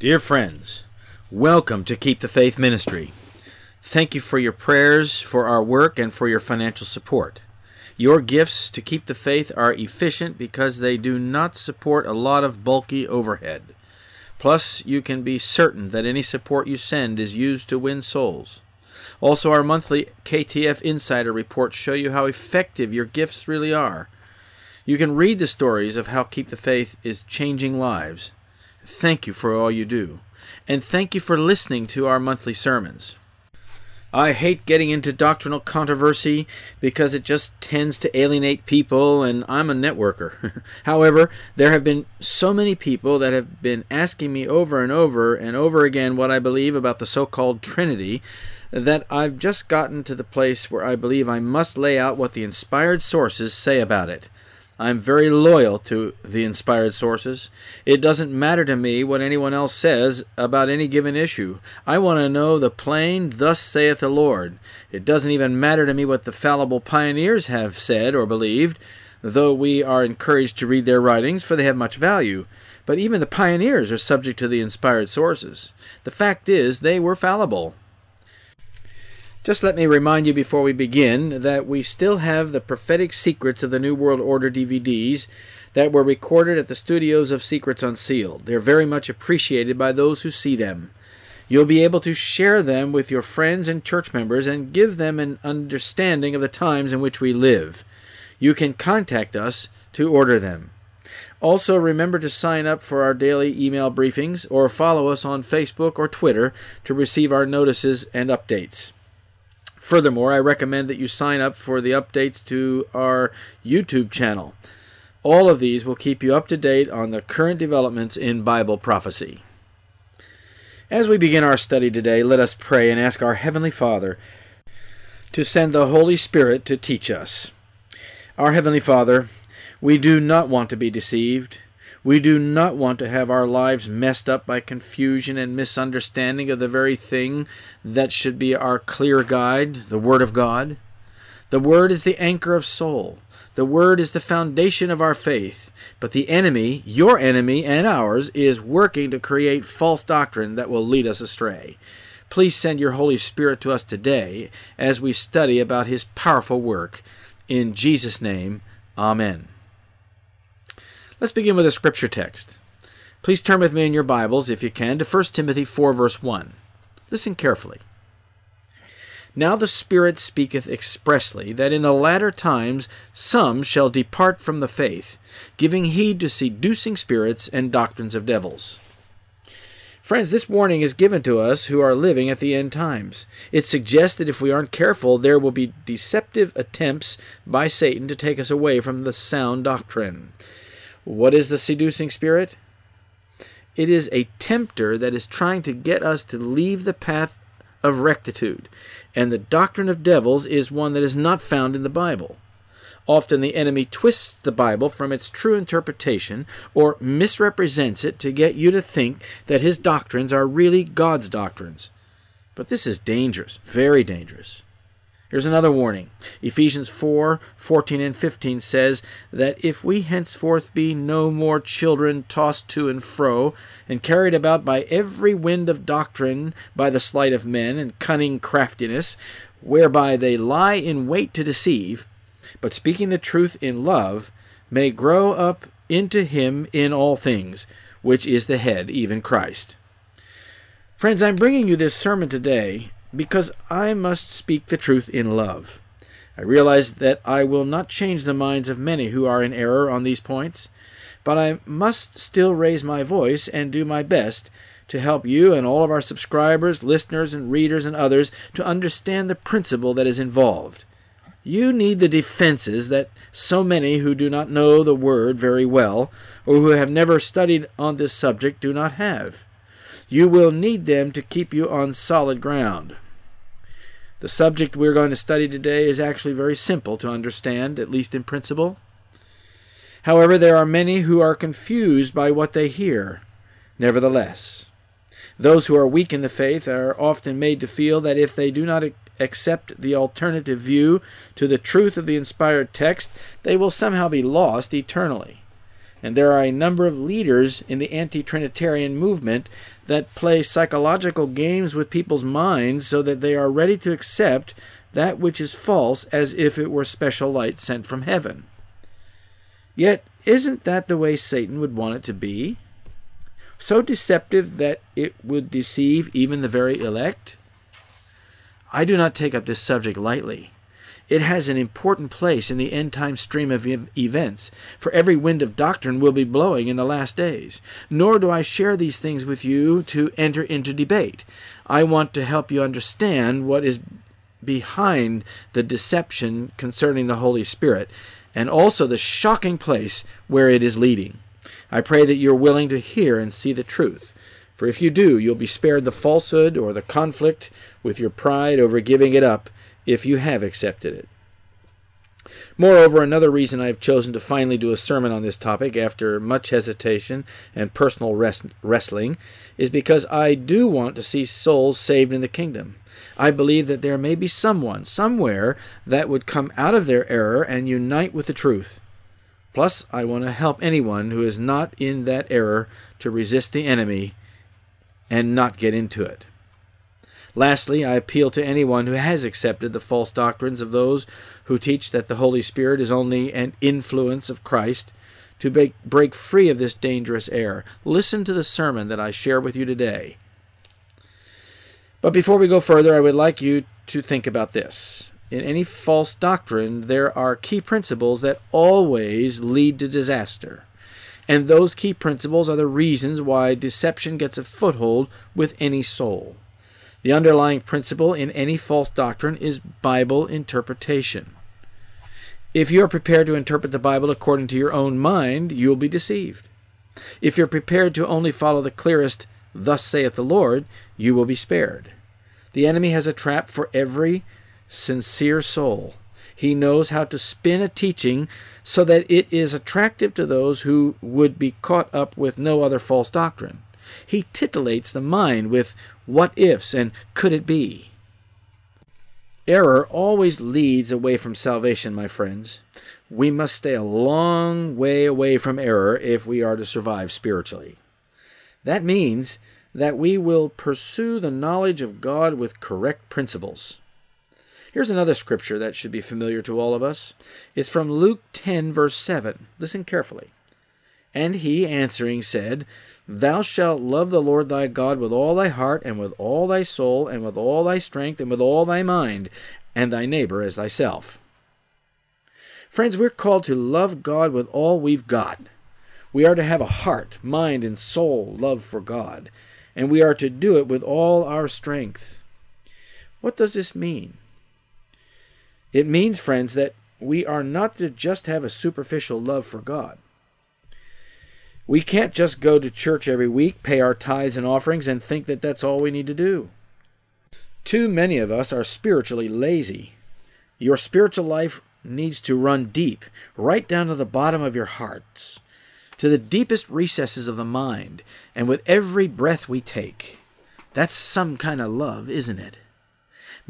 Dear friends, welcome to Keep the Faith Ministry. Thank you for your prayers, for our work, and for your financial support. Your gifts to keep the faith are efficient because they do not support a lot of bulky overhead. Plus, you can be certain that any support you send is used to win souls. Also, our monthly KTF Insider reports show you how effective your gifts really are. You can read the stories of how Keep the Faith is changing lives. Thank you for all you do. And thank you for listening to our monthly sermons. I hate getting into doctrinal controversy because it just tends to alienate people, and I'm a networker. However, there have been so many people that have been asking me over and over and over again what I believe about the so called Trinity that I've just gotten to the place where I believe I must lay out what the inspired sources say about it. I'm very loyal to the inspired sources. It doesn't matter to me what anyone else says about any given issue. I want to know the plain, thus saith the Lord. It doesn't even matter to me what the fallible pioneers have said or believed, though we are encouraged to read their writings, for they have much value. But even the pioneers are subject to the inspired sources. The fact is, they were fallible. Just let me remind you before we begin that we still have the prophetic secrets of the New World Order DVDs that were recorded at the studios of Secrets Unsealed. They're very much appreciated by those who see them. You'll be able to share them with your friends and church members and give them an understanding of the times in which we live. You can contact us to order them. Also, remember to sign up for our daily email briefings or follow us on Facebook or Twitter to receive our notices and updates. Furthermore, I recommend that you sign up for the updates to our YouTube channel. All of these will keep you up to date on the current developments in Bible prophecy. As we begin our study today, let us pray and ask our Heavenly Father to send the Holy Spirit to teach us. Our Heavenly Father, we do not want to be deceived. We do not want to have our lives messed up by confusion and misunderstanding of the very thing that should be our clear guide, the Word of God. The Word is the anchor of soul. The Word is the foundation of our faith. But the enemy, your enemy and ours, is working to create false doctrine that will lead us astray. Please send your Holy Spirit to us today as we study about His powerful work. In Jesus' name, Amen. Let's begin with a scripture text. Please turn with me in your Bibles, if you can, to 1 Timothy 4, verse 1. Listen carefully. Now the Spirit speaketh expressly that in the latter times some shall depart from the faith, giving heed to seducing spirits and doctrines of devils. Friends, this warning is given to us who are living at the end times. It suggests that if we aren't careful, there will be deceptive attempts by Satan to take us away from the sound doctrine. What is the seducing spirit? It is a tempter that is trying to get us to leave the path of rectitude, and the doctrine of devils is one that is not found in the Bible. Often the enemy twists the Bible from its true interpretation or misrepresents it to get you to think that his doctrines are really God's doctrines. But this is dangerous, very dangerous. Here's another warning. Ephesians 4 14 and 15 says that if we henceforth be no more children tossed to and fro, and carried about by every wind of doctrine, by the sleight of men and cunning craftiness, whereby they lie in wait to deceive, but speaking the truth in love, may grow up into him in all things, which is the head, even Christ. Friends, I'm bringing you this sermon today because I must speak the truth in love. I realize that I will not change the minds of many who are in error on these points, but I must still raise my voice and do my best to help you and all of our subscribers, listeners, and readers and others to understand the principle that is involved. You need the defenses that so many who do not know the Word very well, or who have never studied on this subject, do not have. You will need them to keep you on solid ground. The subject we're going to study today is actually very simple to understand, at least in principle. However, there are many who are confused by what they hear. Nevertheless, those who are weak in the faith are often made to feel that if they do not accept the alternative view to the truth of the inspired text, they will somehow be lost eternally. And there are a number of leaders in the anti Trinitarian movement that play psychological games with people's minds so that they are ready to accept that which is false as if it were special light sent from heaven. Yet, isn't that the way Satan would want it to be? So deceptive that it would deceive even the very elect? I do not take up this subject lightly. It has an important place in the end time stream of events, for every wind of doctrine will be blowing in the last days. Nor do I share these things with you to enter into debate. I want to help you understand what is behind the deception concerning the Holy Spirit, and also the shocking place where it is leading. I pray that you're willing to hear and see the truth. For if you do, you'll be spared the falsehood or the conflict with your pride over giving it up if you have accepted it. Moreover, another reason I have chosen to finally do a sermon on this topic after much hesitation and personal rest- wrestling is because I do want to see souls saved in the kingdom. I believe that there may be someone, somewhere, that would come out of their error and unite with the truth. Plus, I want to help anyone who is not in that error to resist the enemy and not get into it. Lastly, I appeal to anyone who has accepted the false doctrines of those who teach that the Holy Spirit is only an influence of Christ to break, free of this dangerous error. Listen to the sermon that I share with you today. But before we go further, I would like you to think about this. In any false doctrine, there are key principles that always lead to disaster. And those key principles are the reasons why deception gets a foothold with any soul. The underlying principle in any false doctrine is Bible interpretation. If you are prepared to interpret the Bible according to your own mind, you will be deceived. If you're prepared to only follow the clearest, Thus saith the Lord, you will be spared. The enemy has a trap for every sincere soul. He knows how to spin a teaching so that it is attractive to those who would be caught up with no other false doctrine. He titillates the mind with what ifs and could it be. Error always leads away from salvation, my friends. We must stay a long way away from error if we are to survive spiritually. That means that we will pursue the knowledge of God with correct principles. Here's another scripture that should be familiar to all of us. It's from Luke 10, verse 7. Listen carefully. And he answering said, Thou shalt love the Lord thy God with all thy heart, and with all thy soul, and with all thy strength, and with all thy mind, and thy neighbor as thyself. Friends, we're called to love God with all we've got. We are to have a heart, mind, and soul love for God, and we are to do it with all our strength. What does this mean? It means, friends, that we are not to just have a superficial love for God. We can't just go to church every week, pay our tithes and offerings, and think that that's all we need to do. Too many of us are spiritually lazy. Your spiritual life needs to run deep, right down to the bottom of your hearts, to the deepest recesses of the mind, and with every breath we take. That's some kind of love, isn't it?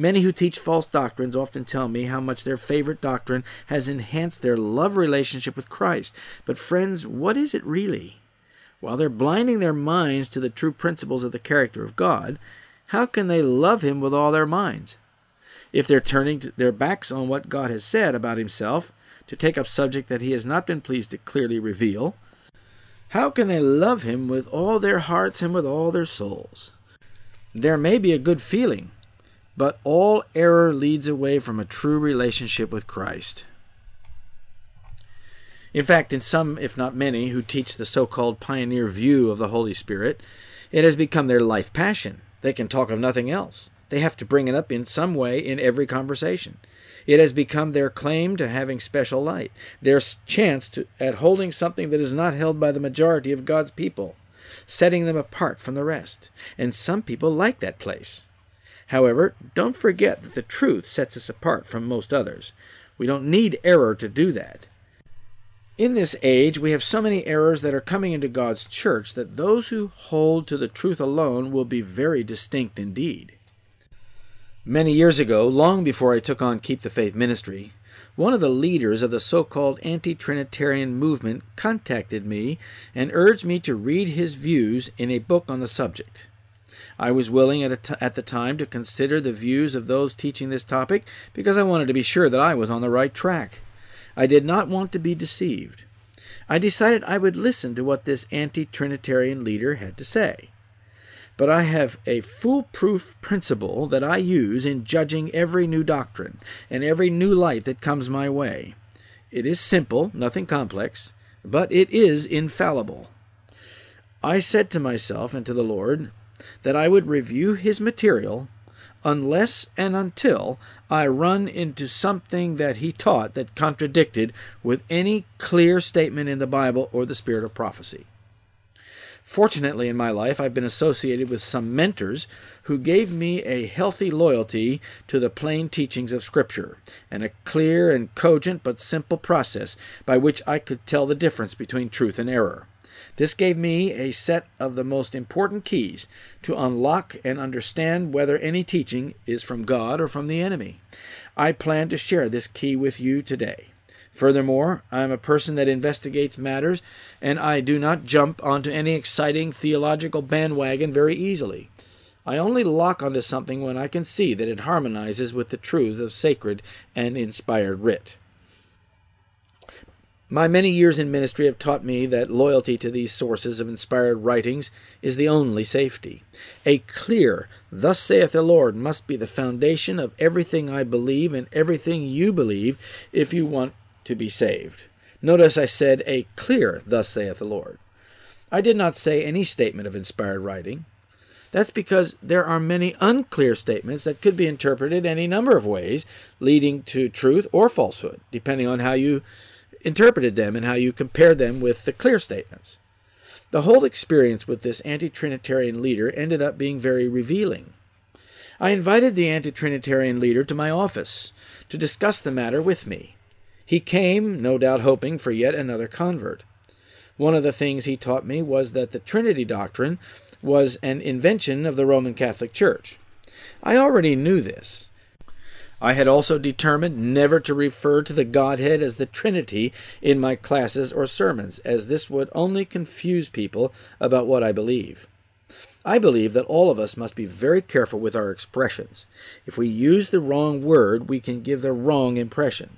Many who teach false doctrines often tell me how much their favorite doctrine has enhanced their love relationship with Christ. But, friends, what is it really? While they're blinding their minds to the true principles of the character of God, how can they love Him with all their minds? If they're turning their backs on what God has said about Himself to take up subject that He has not been pleased to clearly reveal, how can they love Him with all their hearts and with all their souls? There may be a good feeling but all error leads away from a true relationship with Christ. In fact, in some, if not many, who teach the so called pioneer view of the Holy Spirit, it has become their life passion. They can talk of nothing else. They have to bring it up in some way in every conversation. It has become their claim to having special light, their chance to, at holding something that is not held by the majority of God's people, setting them apart from the rest. And some people like that place. However, don't forget that the truth sets us apart from most others. We don't need error to do that. In this age, we have so many errors that are coming into God's church that those who hold to the truth alone will be very distinct indeed. Many years ago, long before I took on Keep the Faith ministry, one of the leaders of the so called anti Trinitarian movement contacted me and urged me to read his views in a book on the subject. I was willing at, at the time to consider the views of those teaching this topic because I wanted to be sure that I was on the right track. I did not want to be deceived. I decided I would listen to what this anti Trinitarian leader had to say but I have a foolproof principle that I use in judging every new doctrine and every new light that comes my way. It is simple, nothing complex, but it is infallible. I said to myself and to the Lord that I would review His material unless and until I run into something that He taught that contradicted with any clear statement in the Bible or the spirit of prophecy. Fortunately, in my life, I've been associated with some mentors who gave me a healthy loyalty to the plain teachings of Scripture and a clear and cogent but simple process by which I could tell the difference between truth and error. This gave me a set of the most important keys to unlock and understand whether any teaching is from God or from the enemy. I plan to share this key with you today. Furthermore, I am a person that investigates matters, and I do not jump onto any exciting theological bandwagon very easily. I only lock onto something when I can see that it harmonizes with the truths of sacred and inspired writ. My many years in ministry have taught me that loyalty to these sources of inspired writings is the only safety. A clear, Thus saith the Lord, must be the foundation of everything I believe and everything you believe if you want to be saved. Notice I said a clear, Thus saith the Lord. I did not say any statement of inspired writing. That's because there are many unclear statements that could be interpreted any number of ways, leading to truth or falsehood, depending on how you interpreted them and how you compared them with the clear statements. The whole experience with this anti Trinitarian leader ended up being very revealing. I invited the anti Trinitarian leader to my office to discuss the matter with me. He came, no doubt hoping for yet another convert. One of the things he taught me was that the Trinity doctrine was an invention of the Roman Catholic Church. I already knew this. I had also determined never to refer to the Godhead as the Trinity in my classes or sermons, as this would only confuse people about what I believe. I believe that all of us must be very careful with our expressions. If we use the wrong word, we can give the wrong impression.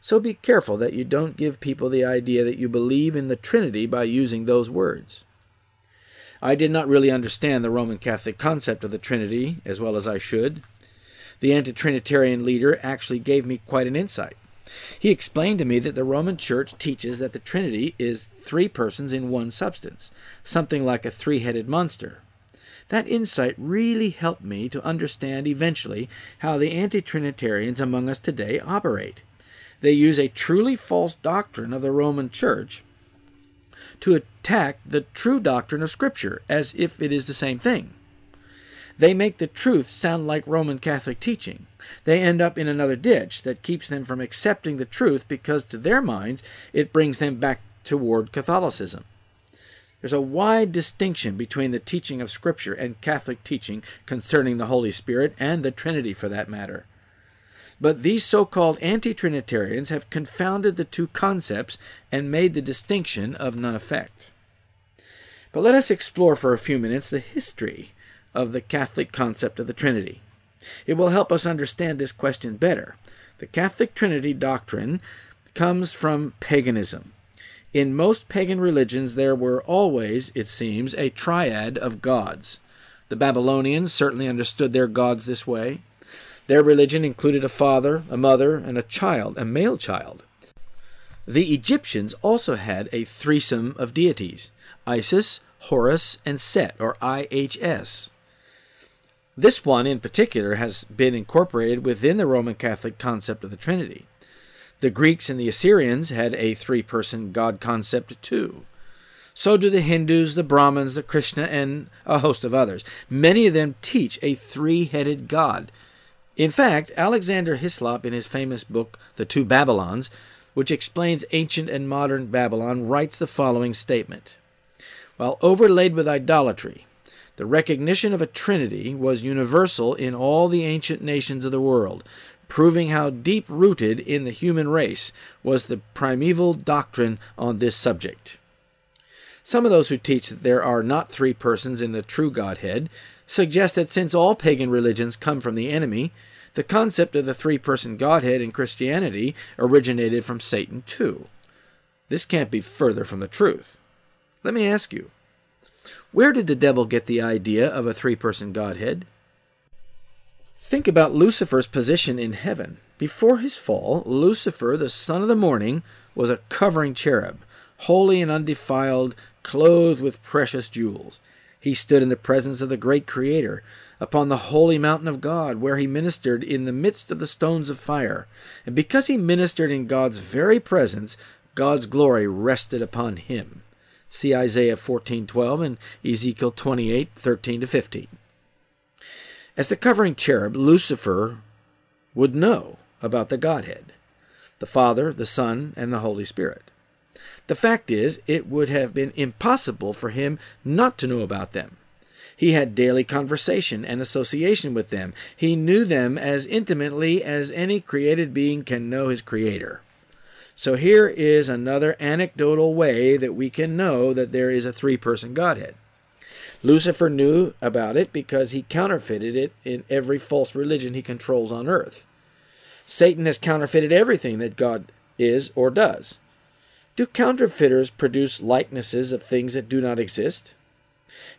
So be careful that you don't give people the idea that you believe in the Trinity by using those words. I did not really understand the Roman Catholic concept of the Trinity as well as I should. The anti Trinitarian leader actually gave me quite an insight. He explained to me that the Roman Church teaches that the Trinity is three persons in one substance, something like a three headed monster. That insight really helped me to understand eventually how the anti Trinitarians among us today operate. They use a truly false doctrine of the Roman Church to attack the true doctrine of Scripture as if it is the same thing. They make the truth sound like Roman Catholic teaching. They end up in another ditch that keeps them from accepting the truth because, to their minds, it brings them back toward Catholicism. There's a wide distinction between the teaching of Scripture and Catholic teaching concerning the Holy Spirit and the Trinity, for that matter. But these so called anti Trinitarians have confounded the two concepts and made the distinction of none effect. But let us explore for a few minutes the history of the Catholic concept of the Trinity. It will help us understand this question better. The Catholic Trinity doctrine comes from paganism. In most pagan religions, there were always, it seems, a triad of gods. The Babylonians certainly understood their gods this way. Their religion included a father, a mother, and a child, a male child. The Egyptians also had a threesome of deities Isis, Horus, and Set, or IHS. This one in particular has been incorporated within the Roman Catholic concept of the Trinity. The Greeks and the Assyrians had a three person God concept too. So do the Hindus, the Brahmins, the Krishna, and a host of others. Many of them teach a three headed God. In fact, Alexander Hislop, in his famous book, The Two Babylons, which explains ancient and modern Babylon, writes the following statement While overlaid with idolatry, the recognition of a trinity was universal in all the ancient nations of the world, proving how deep rooted in the human race was the primeval doctrine on this subject. Some of those who teach that there are not three persons in the true Godhead suggest that since all pagan religions come from the enemy, the concept of the three person Godhead in Christianity originated from Satan too. This can't be further from the truth. Let me ask you where did the devil get the idea of a three person Godhead? Think about Lucifer's position in heaven. Before his fall, Lucifer, the son of the morning, was a covering cherub, holy and undefiled, clothed with precious jewels. He stood in the presence of the great Creator, upon the holy mountain of God, where he ministered in the midst of the stones of fire. And because he ministered in God's very presence, God's glory rested upon him. See Isaiah 14:12 and Ezekiel 28:13 to 15. As the covering cherub, Lucifer would know about the Godhead, the Father, the Son, and the Holy Spirit. The fact is, it would have been impossible for him not to know about them. He had daily conversation and association with them. He knew them as intimately as any created being can know his Creator. So here is another anecdotal way that we can know that there is a three person Godhead. Lucifer knew about it because he counterfeited it in every false religion he controls on earth. Satan has counterfeited everything that God is or does. Do counterfeiters produce likenesses of things that do not exist?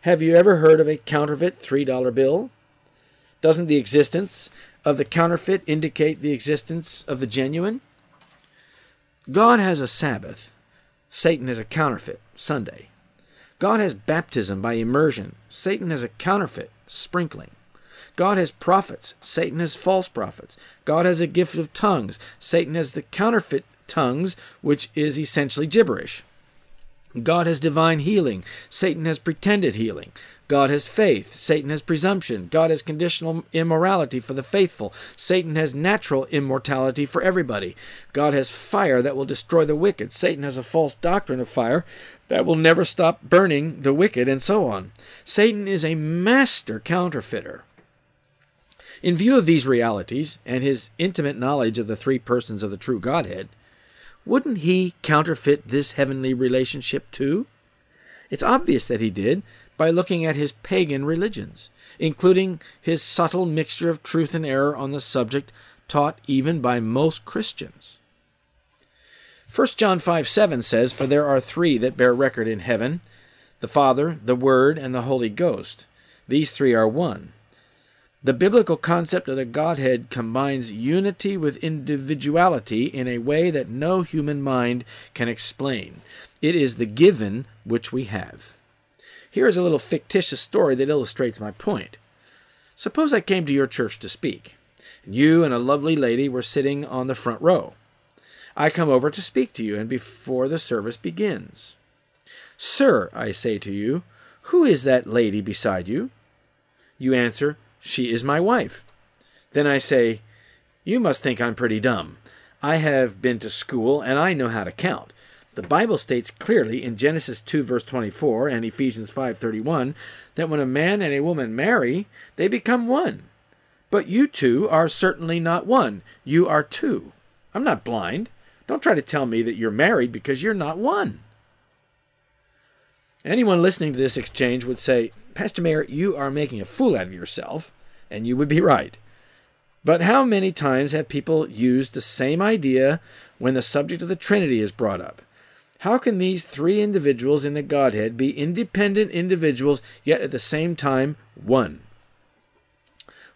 Have you ever heard of a counterfeit $3 bill? Doesn't the existence of the counterfeit indicate the existence of the genuine? God has a Sabbath. Satan has a counterfeit, Sunday. God has baptism by immersion. Satan has a counterfeit, sprinkling. God has prophets. Satan has false prophets. God has a gift of tongues. Satan has the counterfeit tongues, which is essentially gibberish. God has divine healing. Satan has pretended healing. God has faith. Satan has presumption. God has conditional immortality for the faithful. Satan has natural immortality for everybody. God has fire that will destroy the wicked. Satan has a false doctrine of fire that will never stop burning the wicked, and so on. Satan is a master counterfeiter. In view of these realities and his intimate knowledge of the three persons of the true Godhead, wouldn't he counterfeit this heavenly relationship too? It's obvious that he did by looking at his pagan religions, including his subtle mixture of truth and error on the subject taught even by most Christians. 1 John 5 7 says, For there are three that bear record in heaven the Father, the Word, and the Holy Ghost. These three are one. The biblical concept of the Godhead combines unity with individuality in a way that no human mind can explain. It is the given which we have. Here is a little fictitious story that illustrates my point. Suppose I came to your church to speak, and you and a lovely lady were sitting on the front row. I come over to speak to you, and before the service begins. Sir, I say to you, who is that lady beside you? You answer, she is my wife. Then I say, You must think I'm pretty dumb. I have been to school and I know how to count. The Bible states clearly in Genesis 2 verse 24 and Ephesians 5:31 that when a man and a woman marry, they become one. But you two are certainly not one. You are two. I'm not blind. Don't try to tell me that you're married because you're not one. Anyone listening to this exchange would say, Pastor Mayer, you are making a fool out of yourself, and you would be right. But how many times have people used the same idea when the subject of the Trinity is brought up? How can these three individuals in the Godhead be independent individuals, yet at the same time one?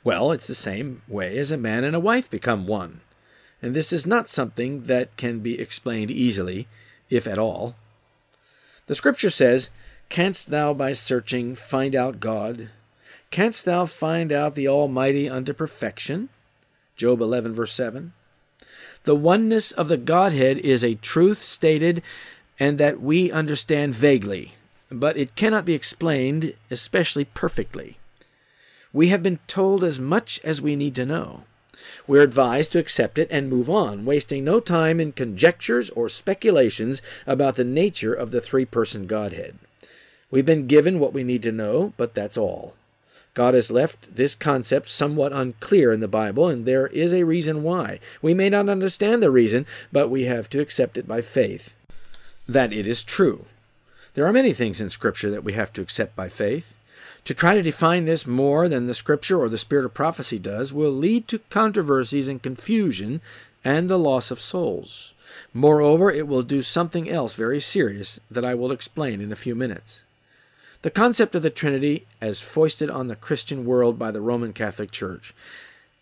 Well, it's the same way as a man and a wife become one. And this is not something that can be explained easily, if at all. The scripture says, Canst thou by searching find out God? Canst thou find out the Almighty unto perfection? Job 11, verse 7. The oneness of the Godhead is a truth stated and that we understand vaguely, but it cannot be explained, especially perfectly. We have been told as much as we need to know. We're advised to accept it and move on, wasting no time in conjectures or speculations about the nature of the three person Godhead. We've been given what we need to know, but that's all. God has left this concept somewhat unclear in the Bible, and there is a reason why. We may not understand the reason, but we have to accept it by faith that it is true. There are many things in Scripture that we have to accept by faith. To try to define this more than the Scripture or the Spirit of prophecy does will lead to controversies and confusion and the loss of souls. Moreover, it will do something else very serious that I will explain in a few minutes. The concept of the Trinity, as foisted on the Christian world by the Roman Catholic Church,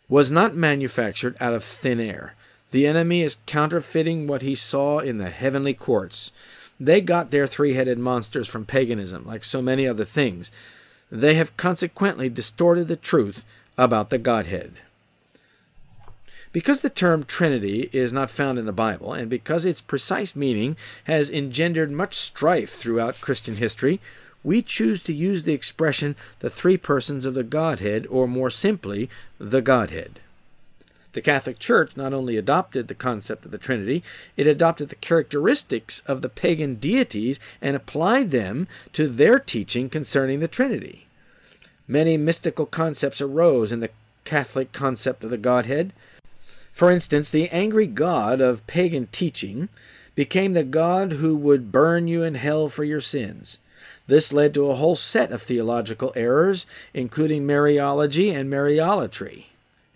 was not manufactured out of thin air. The enemy is counterfeiting what he saw in the heavenly courts. They got their three headed monsters from paganism, like so many other things. They have consequently distorted the truth about the Godhead. Because the term Trinity is not found in the Bible, and because its precise meaning has engendered much strife throughout Christian history, we choose to use the expression the three persons of the Godhead, or more simply, the Godhead. The Catholic Church not only adopted the concept of the Trinity, it adopted the characteristics of the pagan deities and applied them to their teaching concerning the Trinity. Many mystical concepts arose in the Catholic concept of the Godhead. For instance, the angry God of pagan teaching became the God who would burn you in hell for your sins. This led to a whole set of theological errors, including Mariology and Mariolatry.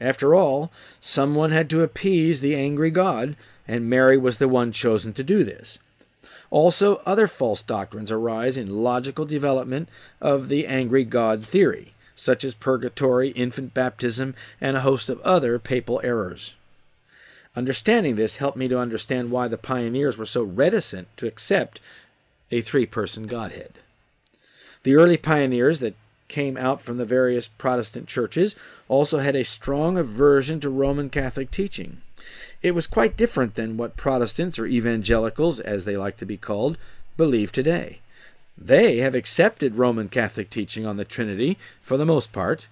After all, someone had to appease the angry God, and Mary was the one chosen to do this. Also, other false doctrines arise in logical development of the angry God theory, such as purgatory, infant baptism, and a host of other papal errors. Understanding this helped me to understand why the pioneers were so reticent to accept a three person Godhead. The early pioneers that came out from the various Protestant churches also had a strong aversion to Roman Catholic teaching. It was quite different than what Protestants or evangelicals, as they like to be called, believe today. They have accepted Roman Catholic teaching on the Trinity for the most part,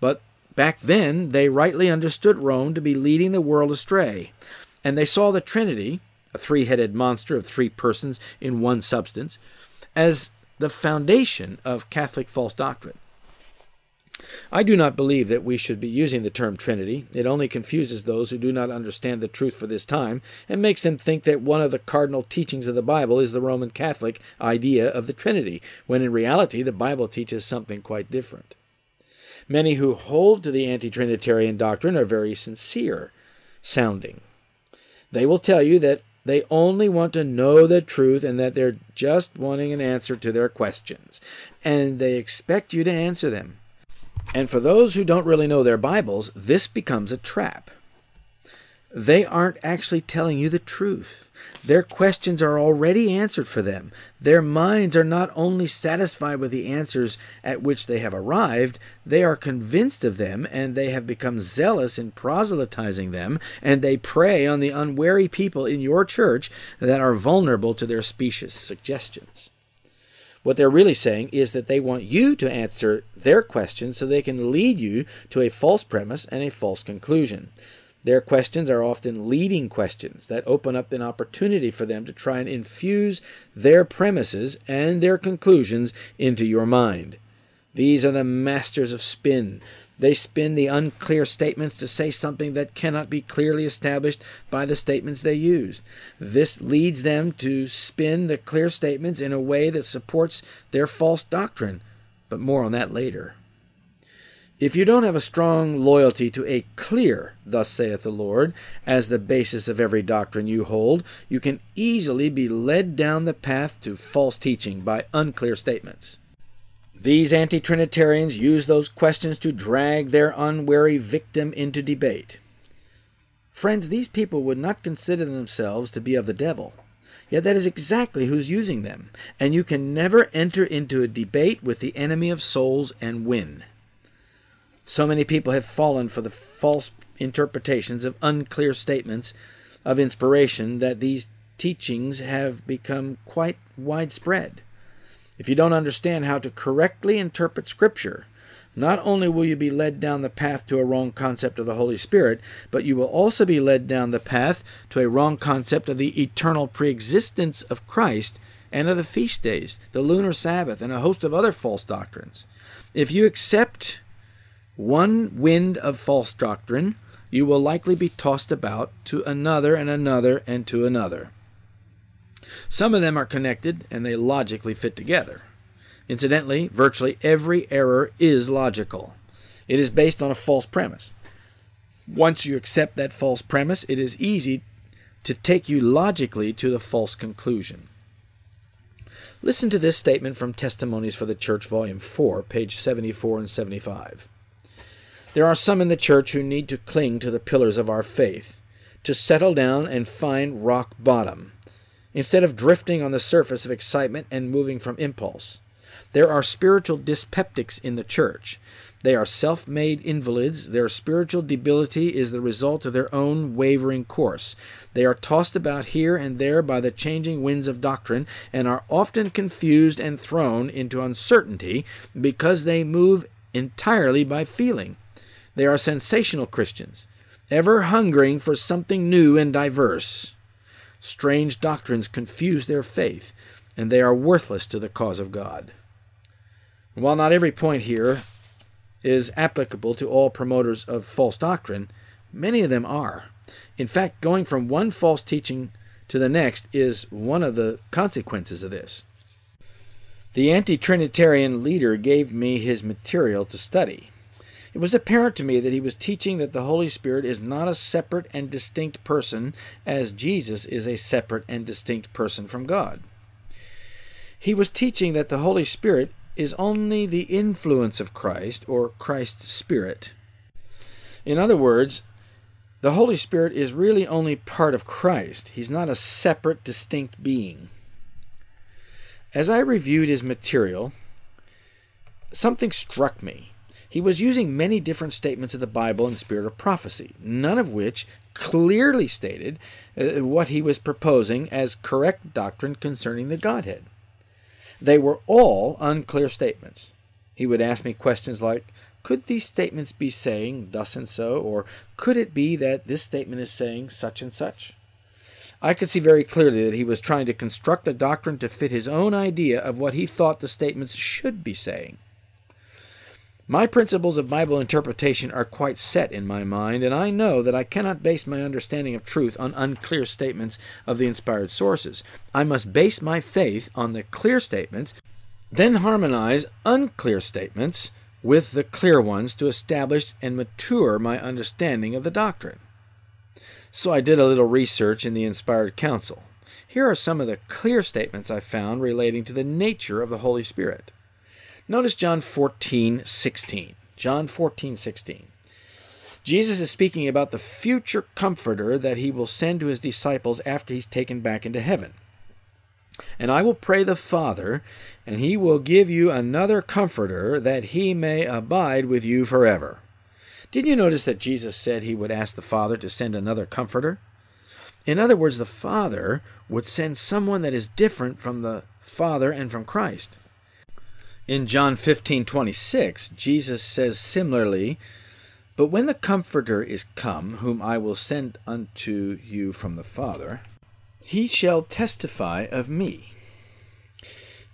but back then they rightly understood Rome to be leading the world astray, and they saw the Trinity, a three headed monster of three persons in one substance, as the foundation of Catholic false doctrine. I do not believe that we should be using the term Trinity. It only confuses those who do not understand the truth for this time and makes them think that one of the cardinal teachings of the Bible is the Roman Catholic idea of the Trinity, when in reality the Bible teaches something quite different. Many who hold to the anti Trinitarian doctrine are very sincere sounding. They will tell you that they only want to know the truth and that they're just wanting an answer to their questions. And they expect you to answer them. And for those who don't really know their Bibles, this becomes a trap. They aren't actually telling you the truth. Their questions are already answered for them. Their minds are not only satisfied with the answers at which they have arrived, they are convinced of them, and they have become zealous in proselytizing them, and they prey on the unwary people in your church that are vulnerable to their specious suggestions. What they're really saying is that they want you to answer their questions so they can lead you to a false premise and a false conclusion. Their questions are often leading questions that open up an opportunity for them to try and infuse their premises and their conclusions into your mind. These are the masters of spin. They spin the unclear statements to say something that cannot be clearly established by the statements they use. This leads them to spin the clear statements in a way that supports their false doctrine, but more on that later. If you don't have a strong loyalty to a clear, thus saith the Lord, as the basis of every doctrine you hold, you can easily be led down the path to false teaching by unclear statements. These anti Trinitarians use those questions to drag their unwary victim into debate. Friends, these people would not consider themselves to be of the devil. Yet that is exactly who's using them, and you can never enter into a debate with the enemy of souls and win. So many people have fallen for the false interpretations of unclear statements of inspiration that these teachings have become quite widespread. If you don't understand how to correctly interpret Scripture, not only will you be led down the path to a wrong concept of the Holy Spirit, but you will also be led down the path to a wrong concept of the eternal preexistence of Christ and of the feast days, the lunar Sabbath, and a host of other false doctrines. If you accept one wind of false doctrine, you will likely be tossed about to another and another and to another. Some of them are connected and they logically fit together. Incidentally, virtually every error is logical. It is based on a false premise. Once you accept that false premise, it is easy to take you logically to the false conclusion. Listen to this statement from Testimonies for the Church, Volume 4, page 74 and 75. There are some in the church who need to cling to the pillars of our faith, to settle down and find rock bottom, instead of drifting on the surface of excitement and moving from impulse. There are spiritual dyspeptics in the church. They are self made invalids. Their spiritual debility is the result of their own wavering course. They are tossed about here and there by the changing winds of doctrine and are often confused and thrown into uncertainty because they move entirely by feeling. They are sensational Christians, ever hungering for something new and diverse. Strange doctrines confuse their faith, and they are worthless to the cause of God. While not every point here is applicable to all promoters of false doctrine, many of them are. In fact, going from one false teaching to the next is one of the consequences of this. The anti Trinitarian leader gave me his material to study. It was apparent to me that he was teaching that the Holy Spirit is not a separate and distinct person, as Jesus is a separate and distinct person from God. He was teaching that the Holy Spirit is only the influence of Christ or Christ's Spirit. In other words, the Holy Spirit is really only part of Christ. He's not a separate, distinct being. As I reviewed his material, something struck me. He was using many different statements of the Bible and spirit of prophecy, none of which clearly stated uh, what he was proposing as correct doctrine concerning the Godhead. They were all unclear statements. He would ask me questions like, could these statements be saying thus and so, or could it be that this statement is saying such and such? I could see very clearly that he was trying to construct a doctrine to fit his own idea of what he thought the statements should be saying. My principles of Bible interpretation are quite set in my mind, and I know that I cannot base my understanding of truth on unclear statements of the inspired sources. I must base my faith on the clear statements, then harmonize unclear statements with the clear ones to establish and mature my understanding of the doctrine. So I did a little research in the Inspired Counsel. Here are some of the clear statements I found relating to the nature of the Holy Spirit. Notice John 14, 16. John 14, 16. Jesus is speaking about the future comforter that he will send to his disciples after he's taken back into heaven. And I will pray the Father, and he will give you another comforter that he may abide with you forever. Did you notice that Jesus said he would ask the Father to send another comforter? In other words, the Father would send someone that is different from the Father and from Christ. In John 15:26, Jesus says similarly, "But when the Comforter is come, whom I will send unto you from the Father, he shall testify of me."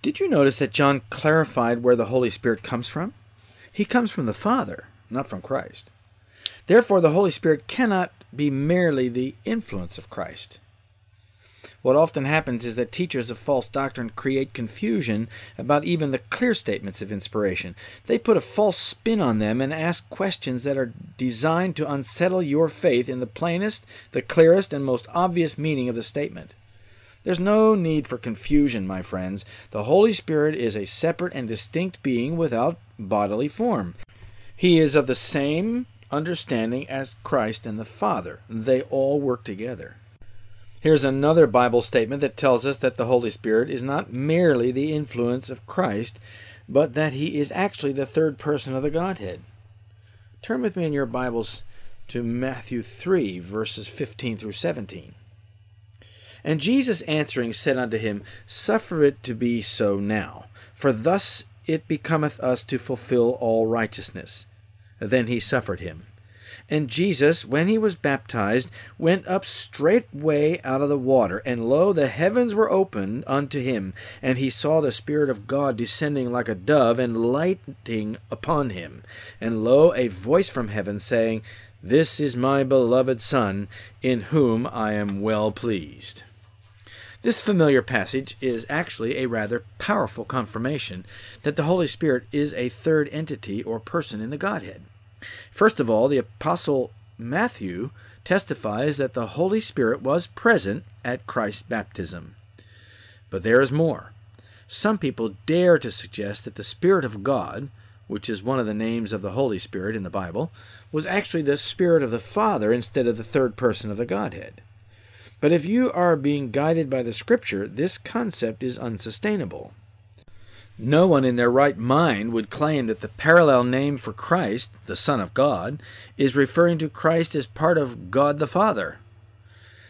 Did you notice that John clarified where the Holy Spirit comes from? He comes from the Father, not from Christ. Therefore, the Holy Spirit cannot be merely the influence of Christ. What often happens is that teachers of false doctrine create confusion about even the clear statements of inspiration. They put a false spin on them and ask questions that are designed to unsettle your faith in the plainest, the clearest, and most obvious meaning of the statement. There's no need for confusion, my friends. The Holy Spirit is a separate and distinct being without bodily form. He is of the same understanding as Christ and the Father. They all work together. Here's another Bible statement that tells us that the Holy Spirit is not merely the influence of Christ, but that he is actually the third person of the Godhead. Turn with me in your Bibles to Matthew 3, verses 15 through 17. And Jesus answering said unto him, Suffer it to be so now, for thus it becometh us to fulfill all righteousness. Then he suffered him. And Jesus, when he was baptized, went up straightway out of the water, and lo, the heavens were opened unto him, and he saw the Spirit of God descending like a dove and lighting upon him. And lo, a voice from heaven saying, This is my beloved Son, in whom I am well pleased. This familiar passage is actually a rather powerful confirmation that the Holy Spirit is a third entity or person in the Godhead. First of all, the Apostle Matthew testifies that the Holy Spirit was present at Christ's baptism. But there is more. Some people dare to suggest that the Spirit of God, which is one of the names of the Holy Spirit in the Bible, was actually the Spirit of the Father instead of the third person of the Godhead. But if you are being guided by the Scripture, this concept is unsustainable. No one in their right mind would claim that the parallel name for Christ, the Son of God, is referring to Christ as part of God the Father.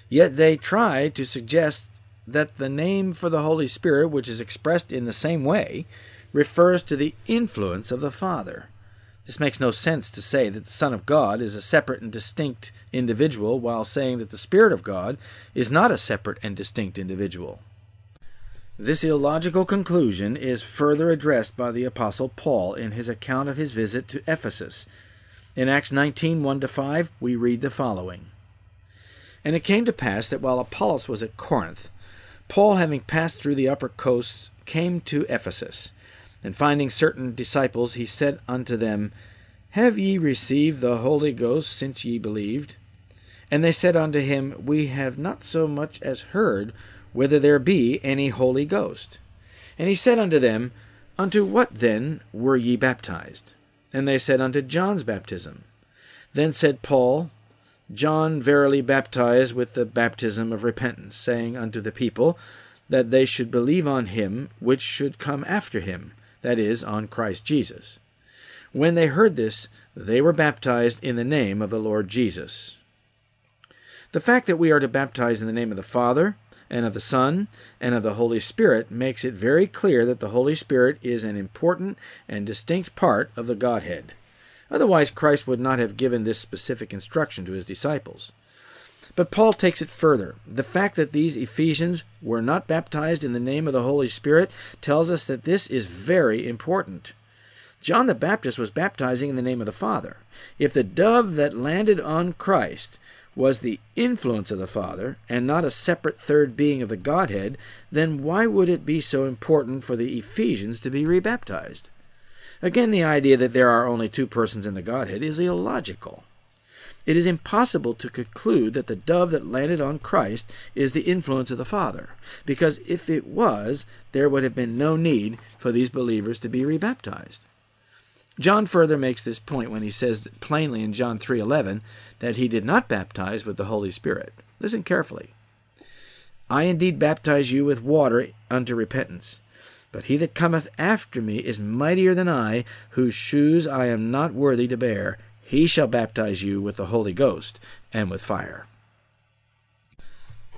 Yet they try to suggest that the name for the Holy Spirit, which is expressed in the same way, refers to the influence of the Father. This makes no sense to say that the Son of God is a separate and distinct individual while saying that the Spirit of God is not a separate and distinct individual. This illogical conclusion is further addressed by the Apostle Paul in his account of his visit to Ephesus. In Acts 19 1 5, we read the following And it came to pass that while Apollos was at Corinth, Paul, having passed through the upper coasts, came to Ephesus. And finding certain disciples, he said unto them, Have ye received the Holy Ghost since ye believed? And they said unto him, We have not so much as heard whether there be any Holy Ghost. And he said unto them, Unto what then were ye baptized? And they said, Unto John's baptism. Then said Paul, John verily baptized with the baptism of repentance, saying unto the people that they should believe on him which should come after him, that is, on Christ Jesus. When they heard this, they were baptized in the name of the Lord Jesus. The fact that we are to baptize in the name of the Father, and of the Son, and of the Holy Spirit makes it very clear that the Holy Spirit is an important and distinct part of the Godhead. Otherwise, Christ would not have given this specific instruction to his disciples. But Paul takes it further. The fact that these Ephesians were not baptized in the name of the Holy Spirit tells us that this is very important. John the Baptist was baptizing in the name of the Father. If the dove that landed on Christ was the influence of the Father, and not a separate third being of the Godhead, then why would it be so important for the Ephesians to be rebaptized? Again, the idea that there are only two persons in the Godhead is illogical. It is impossible to conclude that the dove that landed on Christ is the influence of the Father, because if it was, there would have been no need for these believers to be rebaptized. John further makes this point when he says plainly in John 3:11 that he did not baptize with the Holy Spirit. Listen carefully. I indeed baptize you with water unto repentance, but he that cometh after me is mightier than I, whose shoes I am not worthy to bear. He shall baptize you with the Holy Ghost and with fire.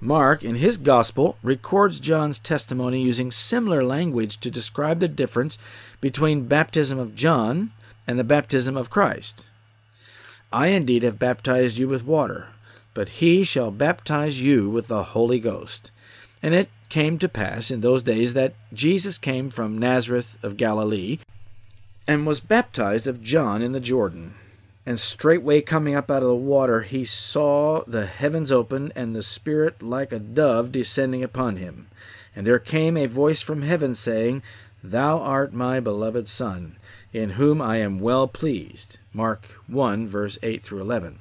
Mark, in his Gospel, records John's testimony using similar language to describe the difference between baptism of John and the baptism of Christ. I indeed have baptized you with water, but he shall baptize you with the Holy Ghost. And it came to pass in those days that Jesus came from Nazareth of Galilee, and was baptized of John in the Jordan. And straightway coming up out of the water, he saw the heavens open, and the Spirit like a dove descending upon him. And there came a voice from heaven, saying, Thou art my beloved Son, in whom I am well pleased. Mark 1, verse 8 through 11.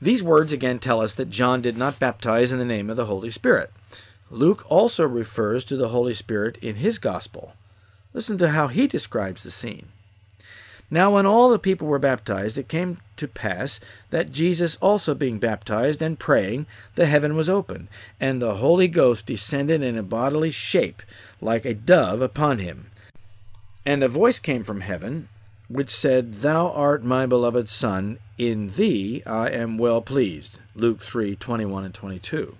These words again tell us that John did not baptize in the name of the Holy Spirit. Luke also refers to the Holy Spirit in his Gospel. Listen to how he describes the scene. Now, when all the people were baptized, it came to pass that Jesus also being baptized and praying, the heaven was opened, and the Holy Ghost descended in a bodily shape, like a dove, upon him. And a voice came from heaven, which said, Thou art my beloved Son, in thee I am well pleased. Luke 3 21 and 22.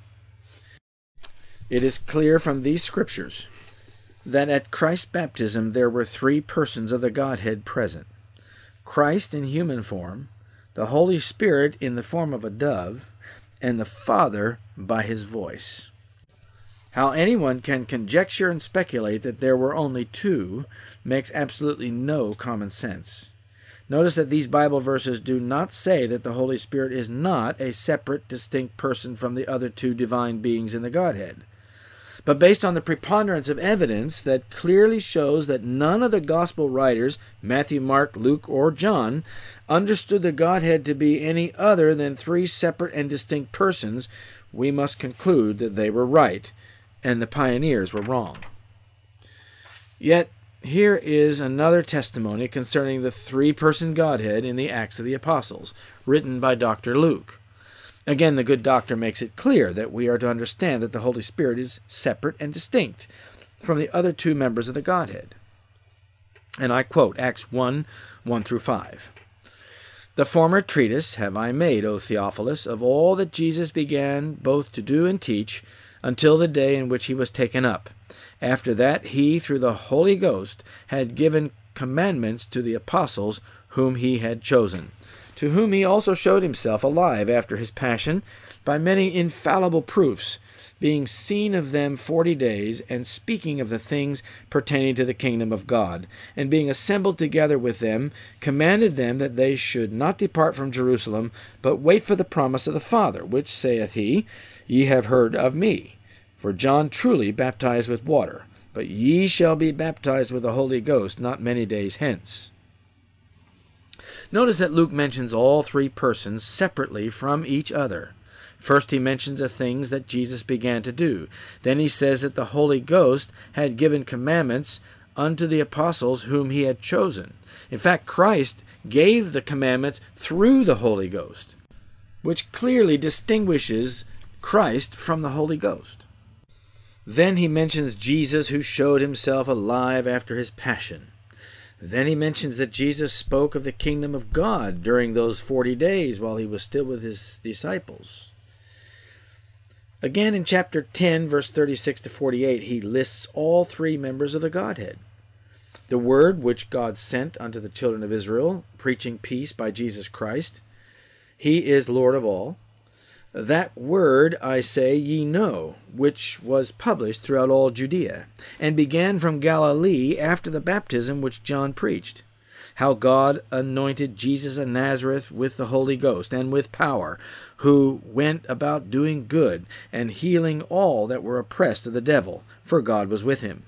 It is clear from these scriptures that at Christ's baptism there were three persons of the Godhead present Christ in human form, the Holy Spirit in the form of a dove, and the Father by his voice. How anyone can conjecture and speculate that there were only two makes absolutely no common sense. Notice that these Bible verses do not say that the Holy Spirit is not a separate, distinct person from the other two divine beings in the Godhead but based on the preponderance of evidence that clearly shows that none of the gospel writers, Matthew, Mark, Luke, or John, understood the Godhead to be any other than three separate and distinct persons, we must conclude that they were right and the pioneers were wrong. Yet, here is another testimony concerning the three person Godhead in the Acts of the Apostles, written by Dr. Luke. Again, the good doctor makes it clear that we are to understand that the Holy Spirit is separate and distinct from the other two members of the Godhead. And I quote Acts 1 1 through 5. The former treatise have I made, O Theophilus, of all that Jesus began both to do and teach until the day in which he was taken up. After that, he, through the Holy Ghost, had given commandments to the apostles whom he had chosen to whom he also showed himself alive after his passion by many infallible proofs, being seen of them forty days, and speaking of the things pertaining to the kingdom of God, and being assembled together with them, commanded them that they should not depart from Jerusalem, but wait for the promise of the Father, which saith he, Ye have heard of me. For John truly baptized with water, but ye shall be baptized with the Holy Ghost not many days hence. Notice that Luke mentions all three persons separately from each other. First, he mentions the things that Jesus began to do. Then he says that the Holy Ghost had given commandments unto the apostles whom he had chosen. In fact, Christ gave the commandments through the Holy Ghost, which clearly distinguishes Christ from the Holy Ghost. Then he mentions Jesus who showed himself alive after his passion. Then he mentions that Jesus spoke of the kingdom of God during those 40 days while he was still with his disciples. Again, in chapter 10, verse 36 to 48, he lists all three members of the Godhead. The Word which God sent unto the children of Israel, preaching peace by Jesus Christ. He is Lord of all. That word, I say, ye know, which was published throughout all Judea, and began from Galilee after the baptism which John preached, how God anointed Jesus of Nazareth with the Holy Ghost and with power, who went about doing good and healing all that were oppressed of the devil, for God was with him.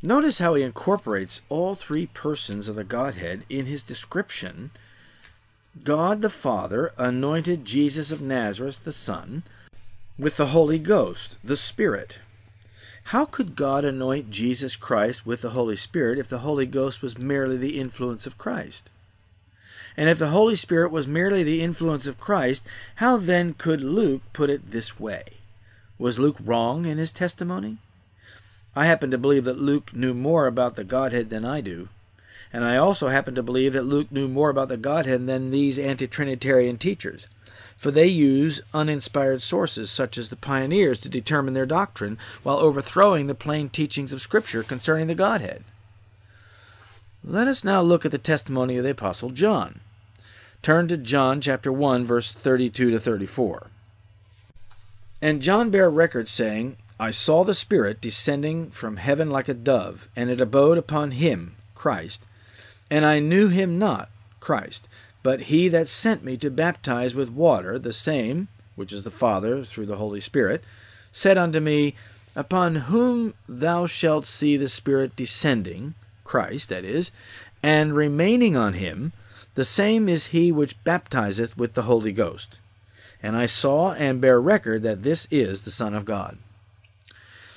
Notice how he incorporates all three persons of the Godhead in his description God the Father anointed Jesus of Nazareth, the Son, with the Holy Ghost, the Spirit. How could God anoint Jesus Christ with the Holy Spirit if the Holy Ghost was merely the influence of Christ? And if the Holy Spirit was merely the influence of Christ, how then could Luke put it this way? Was Luke wrong in his testimony? I happen to believe that Luke knew more about the Godhead than I do, and I also happen to believe that Luke knew more about the Godhead than these anti Trinitarian teachers, for they use uninspired sources such as the pioneers to determine their doctrine while overthrowing the plain teachings of Scripture concerning the Godhead. Let us now look at the testimony of the Apostle John. Turn to John chapter 1, verse 32 to 34. And John bare record, saying, I saw the Spirit descending from heaven like a dove, and it abode upon him, Christ and I knew him not, Christ, but he that sent me to baptize with water, the same, which is the Father through the Holy Spirit, said unto me, Upon whom thou shalt see the Spirit descending, Christ, that is, and remaining on him, the same is he which baptizeth with the Holy Ghost. And I saw and bear record that this is the Son of God.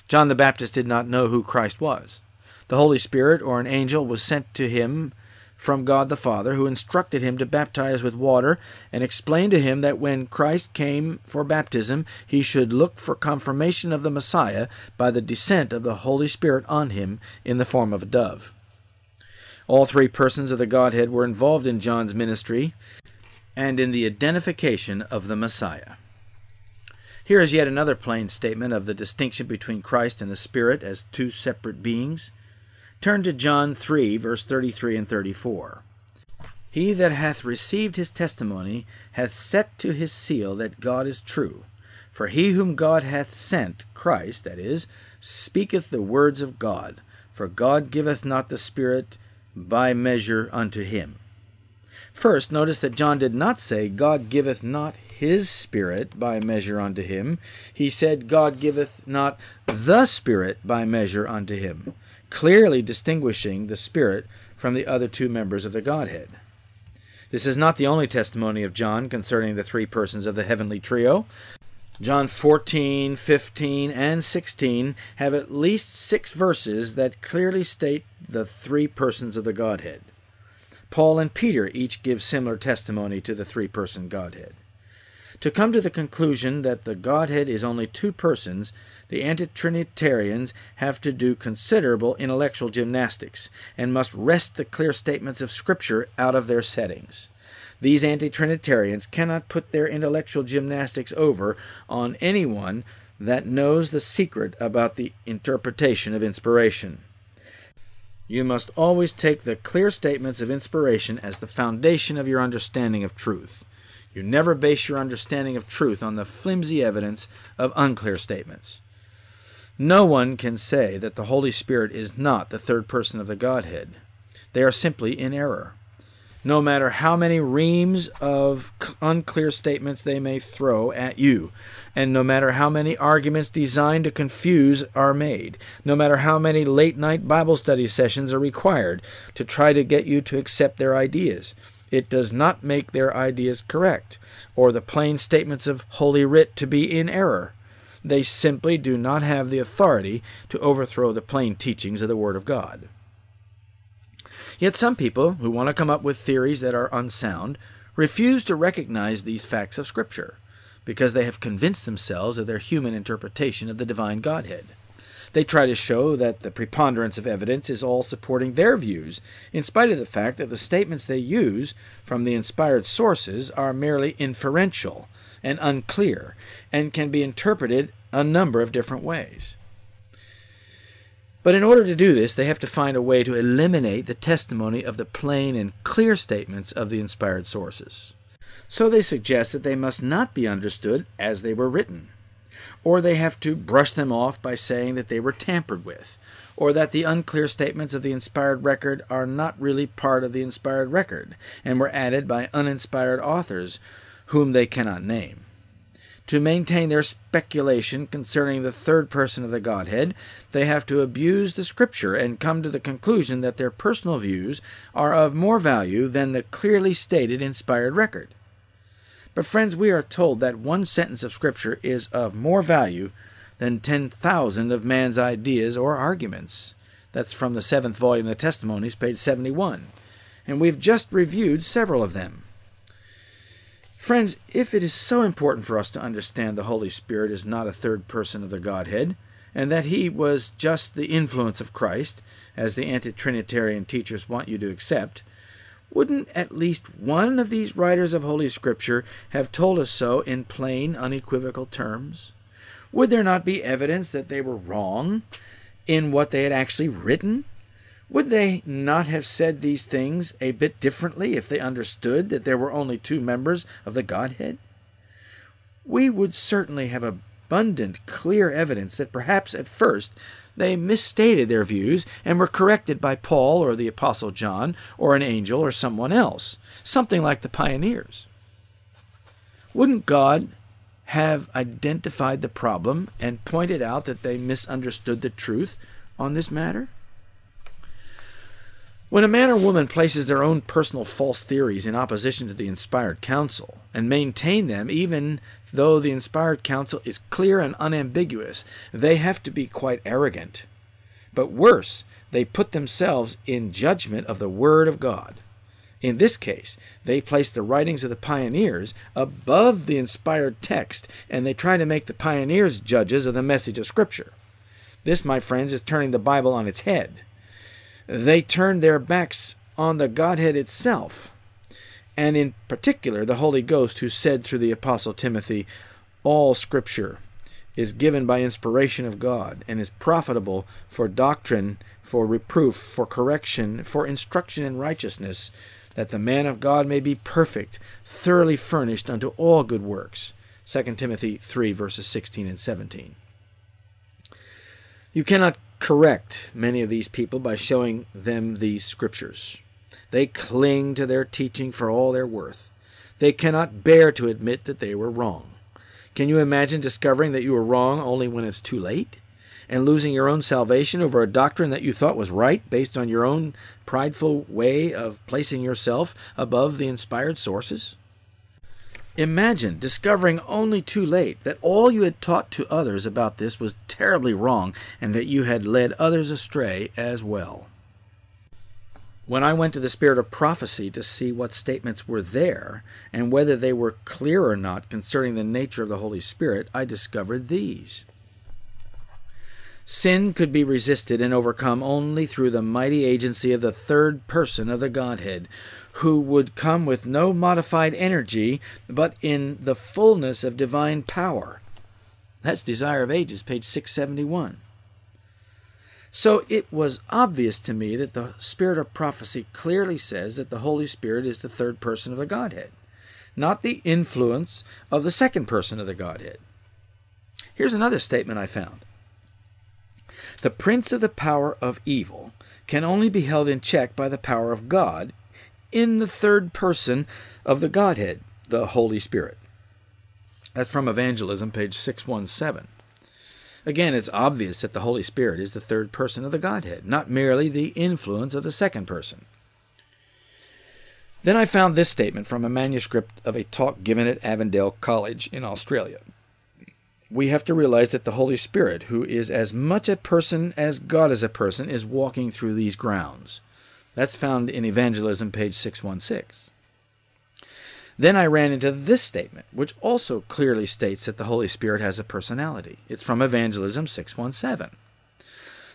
John the Baptist did not know who Christ was. The Holy Spirit or an angel was sent to him from God the Father, who instructed him to baptize with water, and explained to him that when Christ came for baptism, he should look for confirmation of the Messiah by the descent of the Holy Spirit on him in the form of a dove. All three persons of the Godhead were involved in John's ministry and in the identification of the Messiah. Here is yet another plain statement of the distinction between Christ and the Spirit as two separate beings. Turn to John 3, verse 33 and 34. He that hath received his testimony hath set to his seal that God is true. For he whom God hath sent, Christ, that is, speaketh the words of God. For God giveth not the Spirit by measure unto him. First, notice that John did not say, God giveth not his Spirit by measure unto him. He said, God giveth not the Spirit by measure unto him, clearly distinguishing the Spirit from the other two members of the Godhead. This is not the only testimony of John concerning the three persons of the heavenly trio. John 14, 15, and 16 have at least six verses that clearly state the three persons of the Godhead. Paul and Peter each give similar testimony to the three person Godhead. To come to the conclusion that the Godhead is only two persons, the anti-Trinitarians have to do considerable intellectual gymnastics and must wrest the clear statements of Scripture out of their settings. These anti-Trinitarians cannot put their intellectual gymnastics over on anyone that knows the secret about the interpretation of inspiration. You must always take the clear statements of inspiration as the foundation of your understanding of truth. You never base your understanding of truth on the flimsy evidence of unclear statements. No one can say that the Holy Spirit is not the third person of the Godhead. They are simply in error. No matter how many reams of unclear statements they may throw at you, and no matter how many arguments designed to confuse are made, no matter how many late night Bible study sessions are required to try to get you to accept their ideas, it does not make their ideas correct, or the plain statements of Holy Writ to be in error. They simply do not have the authority to overthrow the plain teachings of the Word of God. Yet some people, who want to come up with theories that are unsound, refuse to recognize these facts of Scripture because they have convinced themselves of their human interpretation of the divine Godhead. They try to show that the preponderance of evidence is all supporting their views, in spite of the fact that the statements they use from the inspired sources are merely inferential and unclear and can be interpreted a number of different ways. But in order to do this, they have to find a way to eliminate the testimony of the plain and clear statements of the inspired sources. So they suggest that they must not be understood as they were written, or they have to brush them off by saying that they were tampered with, or that the unclear statements of the inspired record are not really part of the inspired record and were added by uninspired authors whom they cannot name. To maintain their speculation concerning the third person of the Godhead, they have to abuse the Scripture and come to the conclusion that their personal views are of more value than the clearly stated inspired record. But, friends, we are told that one sentence of Scripture is of more value than 10,000 of man's ideas or arguments. That's from the seventh volume of the Testimonies, page 71. And we've just reviewed several of them. Friends, if it is so important for us to understand the Holy Spirit is not a third person of the Godhead, and that he was just the influence of Christ, as the anti Trinitarian teachers want you to accept, wouldn't at least one of these writers of Holy Scripture have told us so in plain, unequivocal terms? Would there not be evidence that they were wrong in what they had actually written? Would they not have said these things a bit differently if they understood that there were only two members of the Godhead? We would certainly have abundant, clear evidence that perhaps at first they misstated their views and were corrected by Paul or the Apostle John or an angel or someone else, something like the pioneers. Wouldn't God have identified the problem and pointed out that they misunderstood the truth on this matter? When a man or woman places their own personal false theories in opposition to the inspired counsel, and maintain them even though the inspired counsel is clear and unambiguous, they have to be quite arrogant. But worse, they put themselves in judgment of the Word of God. In this case, they place the writings of the pioneers above the inspired text, and they try to make the pioneers judges of the message of Scripture. This, my friends, is turning the Bible on its head they turned their backs on the Godhead itself, and in particular the Holy Ghost, who said through the Apostle Timothy, All Scripture is given by inspiration of God and is profitable for doctrine, for reproof, for correction, for instruction in righteousness, that the man of God may be perfect, thoroughly furnished unto all good works. 2 Timothy 3, verses 16 and 17. You cannot correct many of these people by showing them these scriptures. They cling to their teaching for all their worth. They cannot bear to admit that they were wrong. Can you imagine discovering that you were wrong only when it's too late? And losing your own salvation over a doctrine that you thought was right based on your own prideful way of placing yourself above the inspired sources? Imagine discovering only too late that all you had taught to others about this was terribly wrong and that you had led others astray as well. When I went to the Spirit of Prophecy to see what statements were there and whether they were clear or not concerning the nature of the Holy Spirit, I discovered these. Sin could be resisted and overcome only through the mighty agency of the third person of the Godhead, who would come with no modified energy, but in the fullness of divine power. That's Desire of Ages, page 671. So it was obvious to me that the Spirit of prophecy clearly says that the Holy Spirit is the third person of the Godhead, not the influence of the second person of the Godhead. Here's another statement I found The prince of the power of evil can only be held in check by the power of God in the third person of the Godhead, the Holy Spirit. That's from Evangelism, page 617. Again, it's obvious that the Holy Spirit is the third person of the Godhead, not merely the influence of the second person. Then I found this statement from a manuscript of a talk given at Avondale College in Australia. We have to realize that the Holy Spirit, who is as much a person as God is a person, is walking through these grounds. That's found in Evangelism, page 616. Then I ran into this statement, which also clearly states that the Holy Spirit has a personality. It's from Evangelism 617.